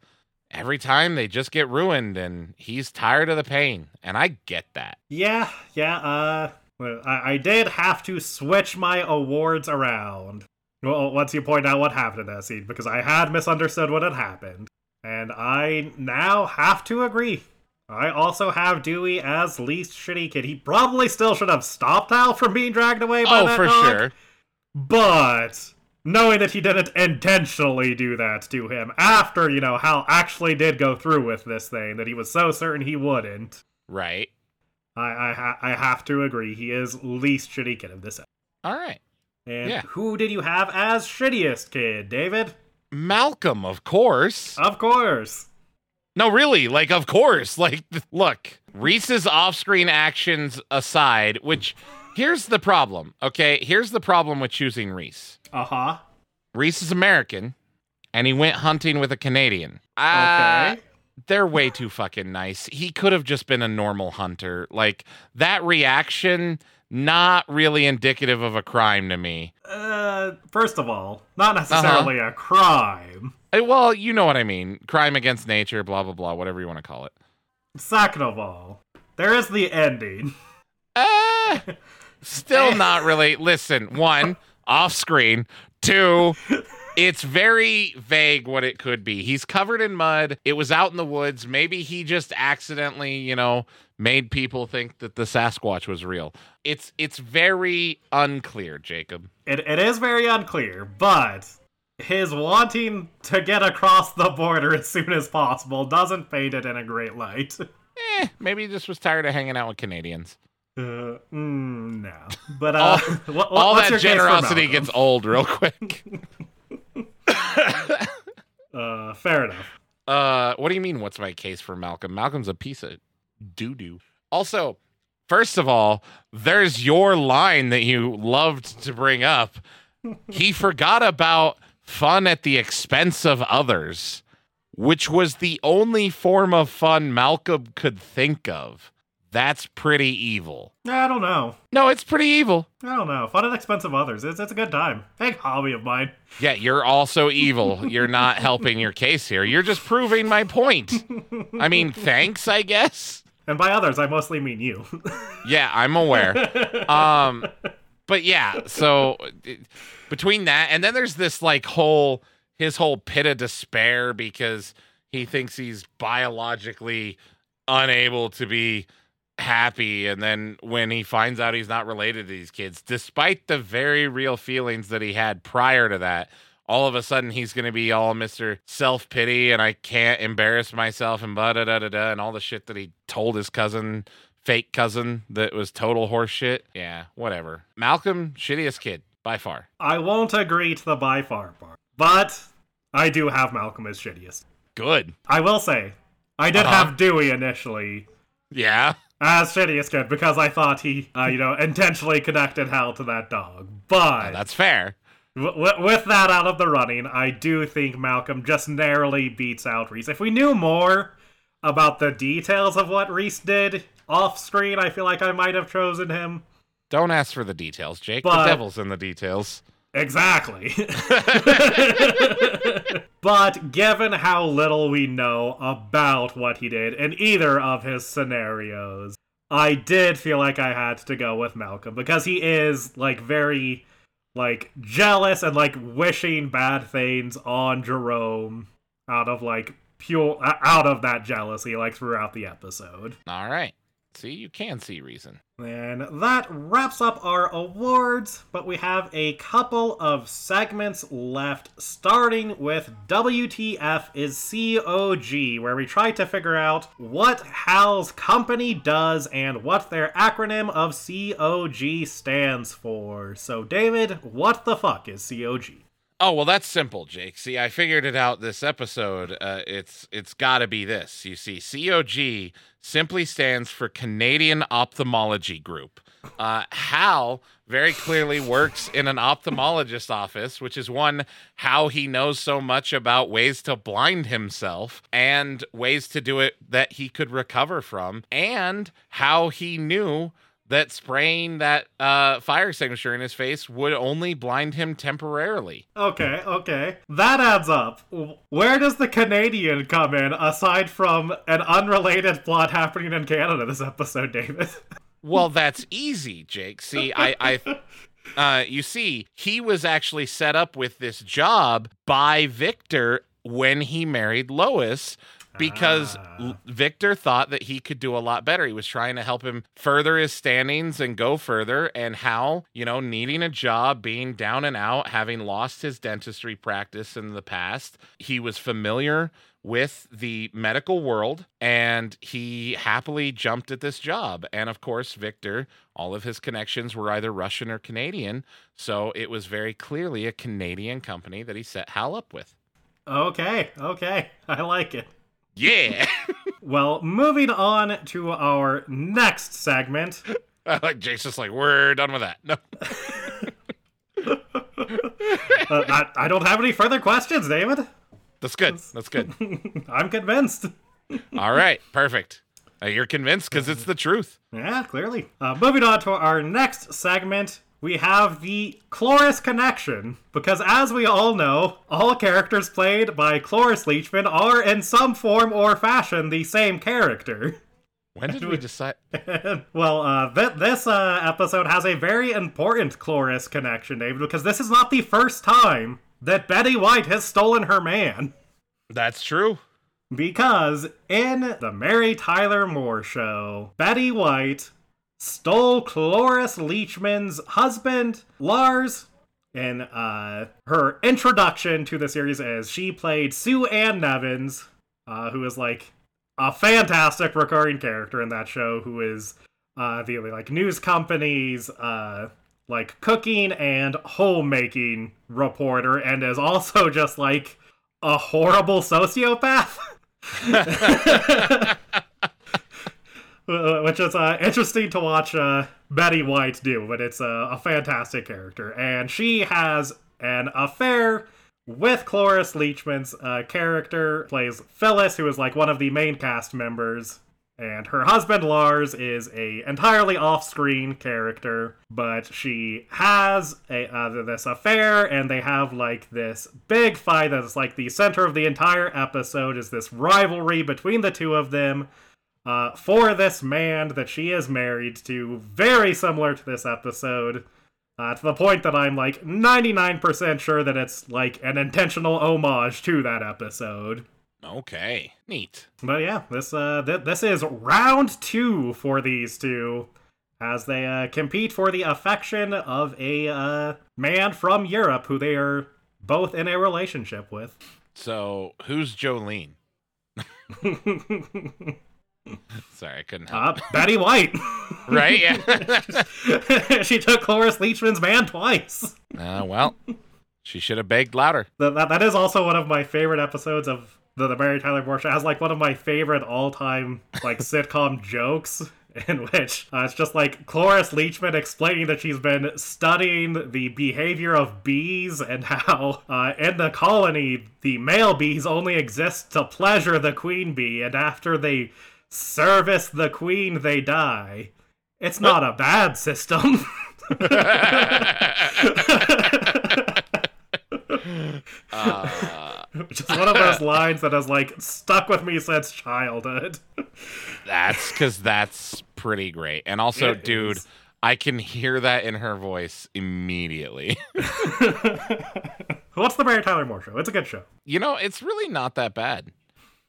every time they just get ruined and he's tired of the pain and i get that Yeah, yeah, uh, I, I did have to switch my awards around. Well, once you point out what happened in that scene, because I had misunderstood what had happened. And I now have to agree. I also have Dewey as least shitty kid. He probably still should have stopped Hal from being dragged away by oh that for dog, sure But knowing that he didn't intentionally do that to him after, you know, Hal actually did go through with this thing that he was so certain he wouldn't. right I I, ha- I have to agree. He is least shitty kid of this. all right And Yeah. who did you have as shittiest kid, David? malcolm of course Of course. no really like of course like look reese's off-screen actions aside which here's the problem okay here's the problem with choosing reese Uh huh. reese is american and he went hunting with a canadian uh, Okay. they're way too fucking nice. He could have just been a normal hunter. Like that reaction not really indicative of a crime to me. Uh, first of all, not necessarily a crime. Uh, Well, you know what I mean. Crime against nature, blah, blah, blah, whatever you want to call it. Second of all, there is the ending. Uh, still not really. Listen, one, off screen. Two, it's very vague what it could be. He's covered in mud. It was out in the woods. Maybe he just accidentally, you know, made people think that the Sasquatch was real. It's it's very unclear, Jacob. It, it is very unclear, but his wanting to get across the border as soon as possible doesn't paint it in a great light. Eh, maybe he just was tired of hanging out with Canadians. Uh, mm, no. But uh, All- what, All what's your that generosity gets old real quick. Uh, fair enough. Uh, what do you mean? What's my case for Malcolm? Malcolm's a piece of doo doo. Also, first of all, there's your line that you loved to bring up. he forgot about fun at the expense of others, which was the only form of fun Malcolm could think of. That's pretty evil. I don't know. No, it's pretty evil. I don't know. Fun at the expense of others. It's, it's a good time. Big hobby of mine. Yeah, you're also evil. You're not helping your case here. You're just proving my point. I mean, thanks, I guess. And by others, I mostly mean you. Yeah, I'm aware. Um, but yeah, so between that and then there's this like whole his whole pit of despair because he thinks he's biologically unable to be happy and then when he finds out he's not related to these kids despite the very real feelings that he had prior to that all of a sudden he's going to be all Mr. Self pity and I can't embarrass myself and blah da da da da and all the shit that he told his cousin, fake cousin, that was total horseshit. Yeah, whatever. Malcolm, shittiest kid by far. I won't agree to the by far part, but I do have Malcolm as shittiest. Good. I will say, I did Uh-huh. have Dewey initially Yeah. As shittiest kid because I thought he, uh, you know, intentionally connected Hal to that dog. But That's fair. w- with that out of the running, I do think Malcolm just narrowly beats out Reese. If we knew more about the details of what Reese did off screen, I feel like I might have chosen him. Don't ask for the details, Jake. But- the devil's in the details. Exactly. but given how little we know about what he did in either of his scenarios, I did feel like I had to go with Malcolm because he is like very like jealous and like wishing bad things on Jerome out of like pure out of that jealousy like throughout the episode. All right. See, you can see reason. And that wraps up our awards, but we have a couple of segments left, starting with WTF is COG, where we try to figure out what Hal's company does and what their acronym of COG stands for. So, David, what the fuck is COG? Oh well, that's simple, Jake. See, I figured it out this episode. Uh, it's it's got to be this. You see, COG simply stands for Canadian Ophthalmology Group. Uh, Hal very clearly works in an ophthalmologist's office, which is one how he knows so much about ways to blind himself and ways to do it that he could recover from, and how he knew that spraying that uh, fire extinguisher in his face would only blind him temporarily. Okay, okay. That adds up. Where does the Canadian come in aside from an unrelated plot happening in Canada this episode, David? Well, that's easy, Jake. See, I, I, uh, you see, he was actually set up with this job by Victor when he married Lois because. Victor thought that he could do a lot better. He was trying to help him further his standings and go further. And Hal, you know, needing a job, being down and out, having lost his dentistry practice in the past, he was familiar with the medical world and he happily jumped at this job. And of course, Victor, all of his connections were either Russian or Canadian. So it was very clearly a Canadian company that he set Hal up with. okay, okay. I like it. Yeah. Well, moving on to our next segment. I like Jake's just like, we're done with that. No. Uh, I, I don't have any further questions, David. That's good. That's good. I'm convinced. All right. Perfect. Uh, You're convinced because it's the truth. Yeah, clearly. Uh, moving on to our next segment, we have the Cloris connection. Because as we all know, all characters played by Cloris Leachman are in some form or fashion the same character. When did we decide? well, uh, th- this uh, episode has a very important Cloris connection, David, because this is not the first time that Betty White has stolen her man. That's true. Because in the Mary Tyler Moore show, Betty White stole Cloris Leachman's husband, Lars, in uh, her introduction to the series as she played Sue Ann Nevins, uh, who is like a fantastic recurring character in that show, who is uh, the like news company's uh, like cooking and homemaking reporter, and is also just like a horrible sociopath. Which is uh, interesting to watch uh, Betty White do, but it's uh, a fantastic character. And she has an affair with Cloris Leachman's uh, character, plays Phyllis, who is like one of the main cast members. And her husband Lars is a entirely off-screen character, but she has a uh, this affair, and they have like this big fight that's like the center of the entire episode. Is this rivalry between the two of them uh, for this man that she is married to? Very similar to this episode, uh, to the point that I'm like 99% sure that it's like an intentional homage to that episode. Okay, neat. But yeah, this uh th- this is round two for these two as they uh, compete for the affection of a uh, man from Europe who they are both in a relationship with. So who's Jolene? Sorry, I couldn't help. Uh, Betty White. right? Yeah. she took Cloris Leachman's man twice. uh, well, she should have begged louder. That, that, that is also one of my favorite episodes of the, the Mary Tyler Moore Show. It has like one of my favorite all time like sitcom jokes. In which uh, it's just like Cloris Leachman explaining that she's been studying the behavior of bees and how uh, in the colony the male bees only exist to pleasure the queen bee, and after they service the queen, they die. It's not a bad system. Uh, Which is one of those lines that has like stuck with me since childhood. that's because that's pretty great. And also, It dude, is. I can hear that in her voice immediately. What's the Mary Tyler Moore Show? It's a good show. you know, it's really not that bad.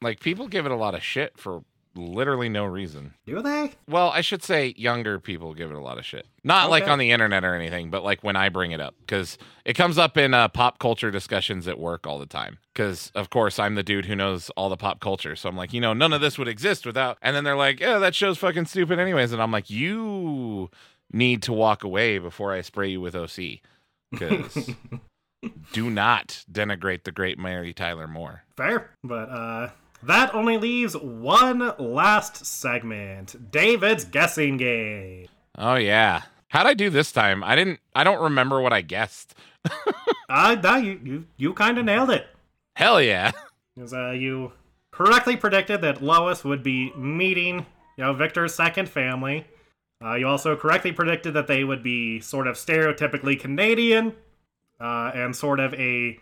Like, people give it a lot of shit for literally no reason. Do they? Well, I should say younger people give it a lot of shit. Not like on the internet or anything, but like when I bring it up because it comes up in uh, pop culture discussions at work all the time. Because of course I'm the dude who knows all the pop culture, so I'm like, you know, none of this would exist without. And then they're like, yeah, that show's fucking stupid anyways, and I'm like, you need to walk away before I spray you with OC, because do not denigrate the great Mary Tyler Moore. Fair. But uh that only leaves one last segment. David's guessing game. Oh yeah, how'd I do this time? I didn't. I don't remember what I guessed. Uh no, you you, you kinda nailed it. Hell yeah. Because uh, you correctly predicted that Lois would be meeting, you know, Victor's second family. Uh, you also correctly predicted that they would be sort of stereotypically Canadian, uh, and sort of a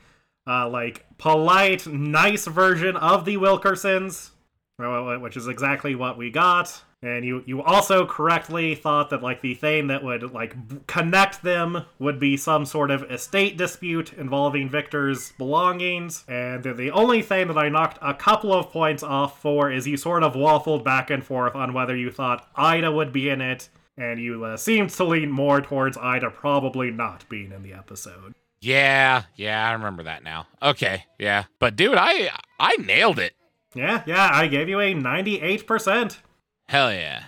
uh, like polite, nice version of the Wilkersons, which is exactly what we got. And you you also correctly thought that like the thing that would like b- connect them would be some sort of estate dispute involving Victor's belongings. And the, the only thing that I knocked a couple of points off for is you sort of waffled back and forth on whether you thought Ida would be in it, and you uh, seemed to lean more towards Ida probably not being in the episode. Yeah, yeah, I remember that now. Okay, yeah. But dude, I I nailed it. Yeah, yeah, I gave you a 98%. Hell yeah.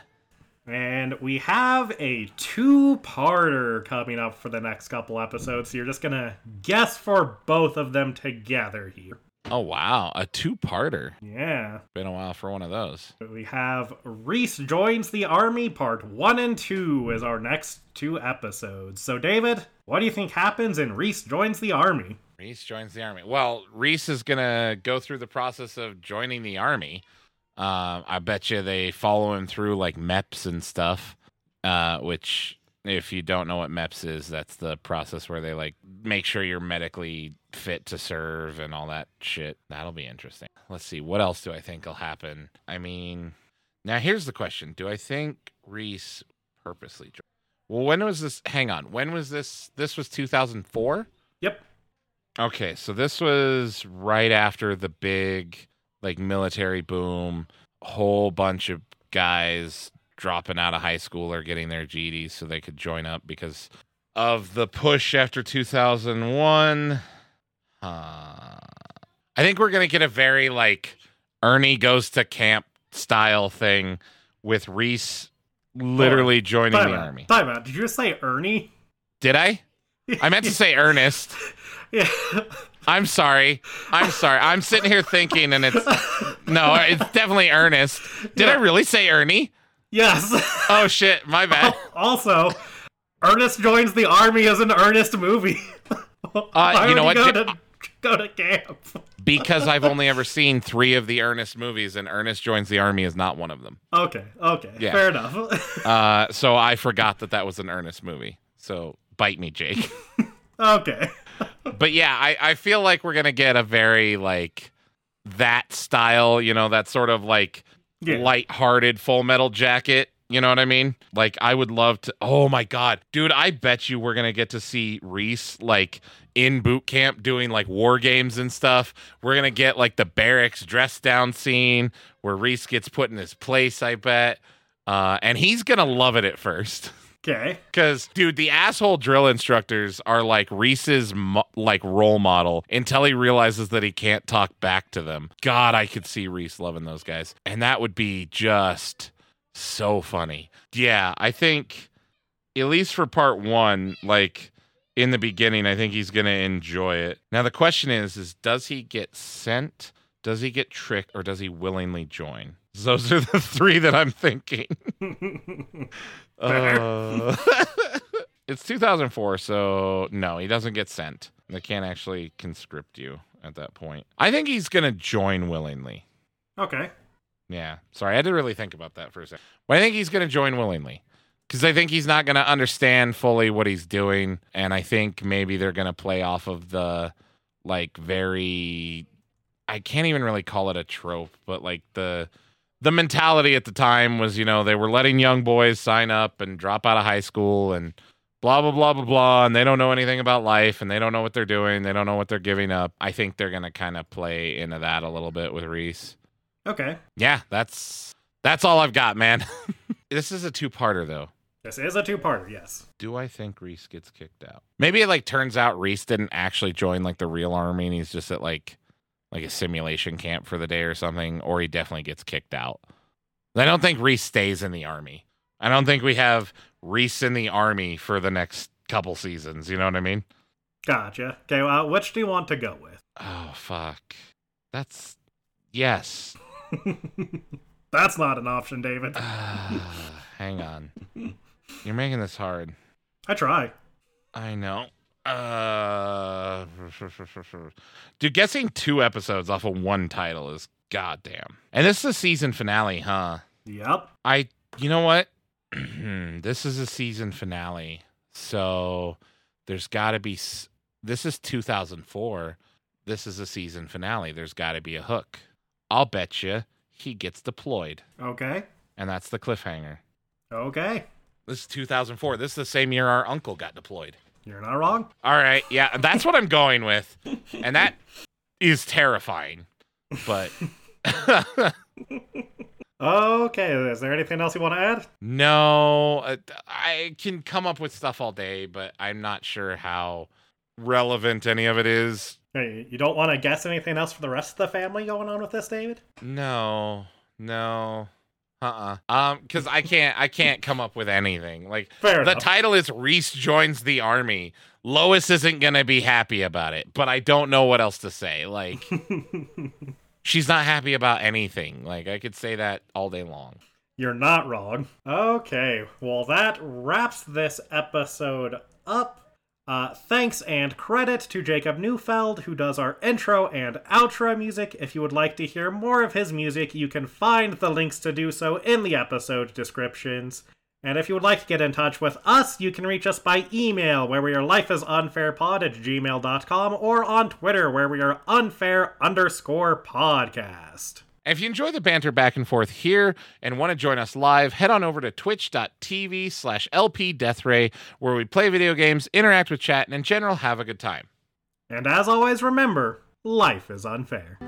And we have a two parter coming up for the next couple episodes. So you're just going to guess for both of them together here. Oh wow, a two-parter. Yeah. Been a while for one of those. We have Reese joins the army, part one and two is our next two episodes. So, David, what do you think happens in Reese joins the army? Reese joins the army. Well, Reese is gonna go through the process of joining the army. Uh, I bet you they follow him through like MEPS and stuff, uh, which if you don't know what MEPS is, that's the process where they like make sure you're medically fit to serve and all that shit. That'll be interesting. Let's see. What else do I think will happen? I mean, now here's the question Do I think Reese purposely? Well, when was this? Hang on. When was this? This was 2004? Yep. Okay, so this was right after the big like military boom. Whole bunch of guys dropping out of high school or getting their GEDs so they could join up because of the push after 2001. Uh, I think we're gonna get a very like Ernie goes to camp style thing with Reese literally joining Time the out. army. Time out. Did you just say Ernie? Did I? I meant to say Ernest. yeah. I'm sorry. I'm sorry. I'm sitting here thinking, and it's no, it's definitely Ernest. Did I really say Ernie? Yes. Oh shit, my bad. also, Ernest joins the army as an Ernest movie. Why you know what, Go to, go to camp. Because I've only ever seen three of the Ernest movies, and Ernest joins the army is not one of them. Okay. Okay. Yeah. Fair enough. Uh, so I forgot that that was an Ernest movie. So bite me, Jake. okay. but yeah, I, I feel like we're gonna get a very like that style, you know, that sort of like Yeah. light-hearted Full Metal Jacket. You know what I mean? Like I would love to. Oh my god, dude! I bet you we're gonna get to see Reese like in boot camp doing like war games and stuff. We're gonna get like the barracks dress down scene where Reese gets put in his place. I bet, uh, and he's gonna love it at first. Okay. Because, dude, the asshole drill instructors are like Reese's mo- like role model until he realizes that he can't talk back to them. God, I could see Reese loving those guys, and that would be just so funny. Yeah, I think at least for part one, like in the beginning, I think he's gonna enjoy it. Now the question is, is does he get sent? Does he get tricked, or does he willingly join? Those are the three that I'm thinking. Uh, it's 2004, so no, he doesn't get sent. They can't actually conscript you at that point. I think he's gonna join willingly. okay. Yeah, sorry, I had to really think about that for a second. But I think he's gonna join willingly because I think he's not gonna understand fully what he's doing, and I think maybe they're gonna play off of the like very. I can't even really call it a trope, but like the the mentality at the time was, you know, they were letting young boys sign up and drop out of high school and blah blah blah blah blah and they don't know anything about life and they don't know what they're doing, they don't know what they're giving up. I think they're going to kind of play into that a little bit with Reese. Okay. Yeah, that's that's all I've got, man. this is a two-parter though. This is a two-parter. Yes. Do I think Reese gets kicked out? Maybe it like turns out Reese didn't actually join like the real army and he's just at like like a simulation camp for the day or something, or he definitely gets kicked out. I don't think Reese stays in the army. I don't think we have Reese in the army for the next couple seasons. You know what I mean? Gotcha. Okay. Uh, which do you want to go with? Oh fuck. That's yes. That's not an option, David. Ah, hang on. You're making this hard. I try. I know. Uh, dude, guessing two episodes off of one title is goddamn. And this is a season finale, huh? Yep. I, you know what? this is a season finale, so there's got to be. s- This is 2004. This is a season finale. There's got to be a hook. I'll bet you he gets deployed, Okay. and that's the cliffhanger. Okay. This is 2004. This is the same year our uncle got deployed. You're not wrong. All right, yeah, that's what I'm going with, and that is terrifying. But Okay. Is there anything else you want to add? no, uh, I can come up with stuff all day, but I'm not sure how relevant any of it is. Hey, you don't want to guess anything else for the rest of the family going on with this, David? No, no, uh, uh um, because I can't, I can't come up with anything. Like Fair the enough. title is Reese joins the army. Lois isn't gonna be happy about it, but I don't know what else to say. Like. she's not happy about anything. Like I could say that all day long. You're not wrong. Okay, well, that wraps this episode up. Uh, thanks and credit to Jacob Neufeld, who does our intro and outro music. If you would like to hear more of his music, you can find the links to do so in the episode descriptions. And if you would like to get in touch with us, you can reach us by email, where we are lifeisunfairpod at gmail.com, or on Twitter, where we are unfair underscore podcast. And if you enjoy the banter back and forth here and want to join us live, head on over to twitch.tv slash lpdeathray, where we play video games, interact with chat, and in general have a good time. And as always, remember life is unfair.